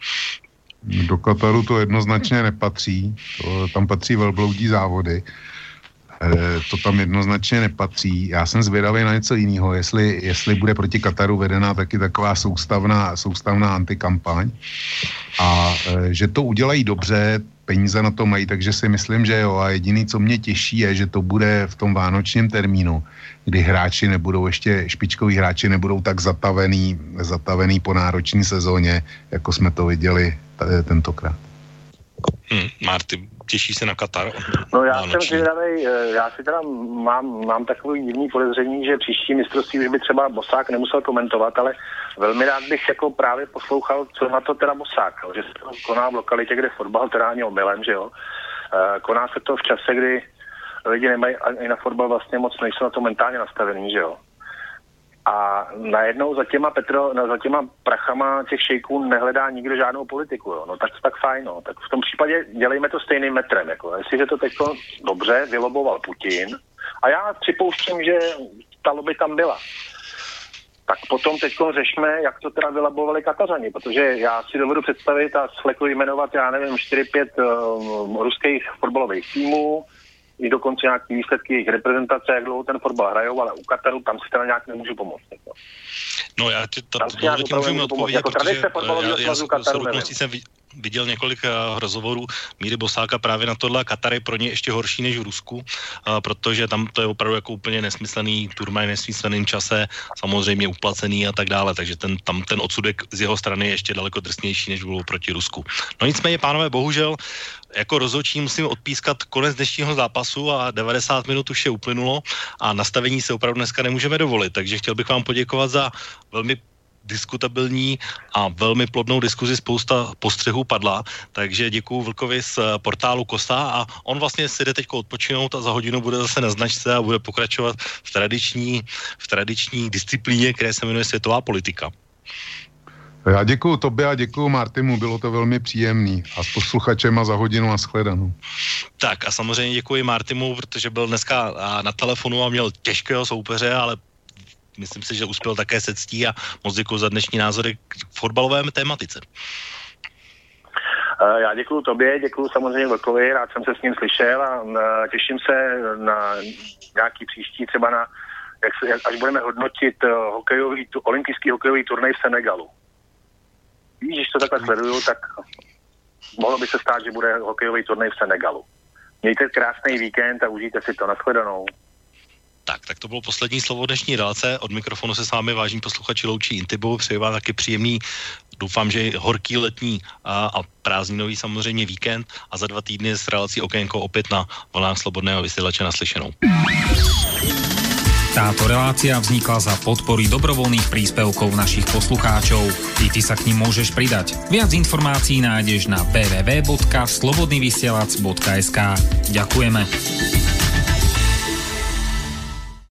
Do Kataru to jednoznačně nepatří. To, tam patří velbloudí závody. E, to tam jednoznačně nepatří. Já jsem zvědavý na něco jiného, jestli, jestli bude proti Kataru vedená taky taková soustavná, soustavná antikampaň a e, že to udělají dobře, peníze na to mají, takže si myslím, že jo. A jediný, co mě těší, je, že to bude v tom vánočním termínu, kdy hráči nebudou ještě, špičkoví hráči nebudou tak zatavený, zatavený po náročné sezóně, jako jsme to viděli t- tentokrát. Hm, Marty, těší se na Katar? No já jsem zvědavý, eh, já si teda mám, mám takový divný podezření, že příští mistrovství už by třeba Bosák nemusel komentovat, ale velmi rád bych jako právě poslouchal, co na to teda Bosák, že se to koná v lokalitě, kde fotbal teda ani omylem, že jo. Eh, Koná se to v čase, kdy lidi nemají ani na fotbal vlastně moc, nejsou na to mentálně nastavený, že jo. A najednou za těma, Petro, za těma prachama těch šejků nehledá nikdo žádnou politiku. Jo. No tak, tak fajn. No. Tak v tom případě dělejme to stejným metrem. Jako. Jestliže to teď dobře vyloboval Putin, a já připouštím, že ta lobby tam byla, tak potom teď řešme, jak to teda vylabovali Katařani, protože já si dovedu představit a sleklu jmenovat, já nevím, 4-5 uh, ruských fotbalových týmů, i dokonce nějaký výsledky jejich reprezentace, jak dlouho ten fotbal hrajou, ale u Kataru tam si teda nějak nemůžu pomoct. Jako. No já ti to, Tam si nějak můžu odpovědět, Jako protože eh, já, já s Kataru jsem viděl několik eh, rozhovorů Míry Bosáka právě na tohle. Katar je pro ně ještě horší než v Rusku, eh, protože tam to je opravdu jako úplně nesmyslný turnaj, nesmyslným čase, samozřejmě uplacený a tak dále, takže ten, tam ten odsudek z jeho strany je ještě daleko drsnější, než bylo proti Rusku. No nicméně, pánové, bohužel jako rozhodčí musím odpískat konec dnešního zápasu a 90 minut už je uplynulo a nastavení se opravdu dneska nemůžeme dovolit, takže chtěl bych vám poděkovat za velmi diskutabilní a velmi plodnou diskuzi, spousta postřehů padla, takže děkuji Vlkovi z eh, portálu Kosa a on vlastně si jde teď odpočinout a za hodinu bude zase na značce a bude pokračovat v tradiční, v tradiční disciplíně, které se jmenuje světová politika. Já děkuju tobě a děkuju Martimu, bylo to velmi příjemný. A s posluchačem a za hodinu a shledanou. Tak a samozřejmě děkuji Martimu, protože byl dneska na telefonu a měl těžkého soupeře, ale myslím si, že uspěl také se ctí a moc děkuji za dnešní názory k fotbalovém tématice. Eh, já děkuji tobě, děkuji samozřejmě Vlkovi, rád jsem se s ním slyšel a eh, těším se na nějaký příští, třeba na, jak se, jak, až budeme hodnotit eh, hokejový, tu, olympijský hokejový turnaj v Senegalu. Víš, když to takhle sleduju, tak mohlo by se stát, že bude hokejový turnaj v Senegalu. Mějte krásný víkend a užijte si to. Naschledanou. Tak, tak to bylo poslední slovo dnešní relace. Od mikrofonu se s vámi vážní posluchači loučí Intibu. Přeji vám taky příjemný, doufám, že horký letní a, a prázdninový samozřejmě víkend a za dva týdny s relací Okénko opět na vlnách Slobodného vysílače naslyšenou. Táto relácia vznikla za podpory dobrovoľných príspevkov našich poslucháčov. I ty sa k ním môžeš pridať. Viac informácií nájdeš na www.slobodnyvysielac.sk Ďakujeme.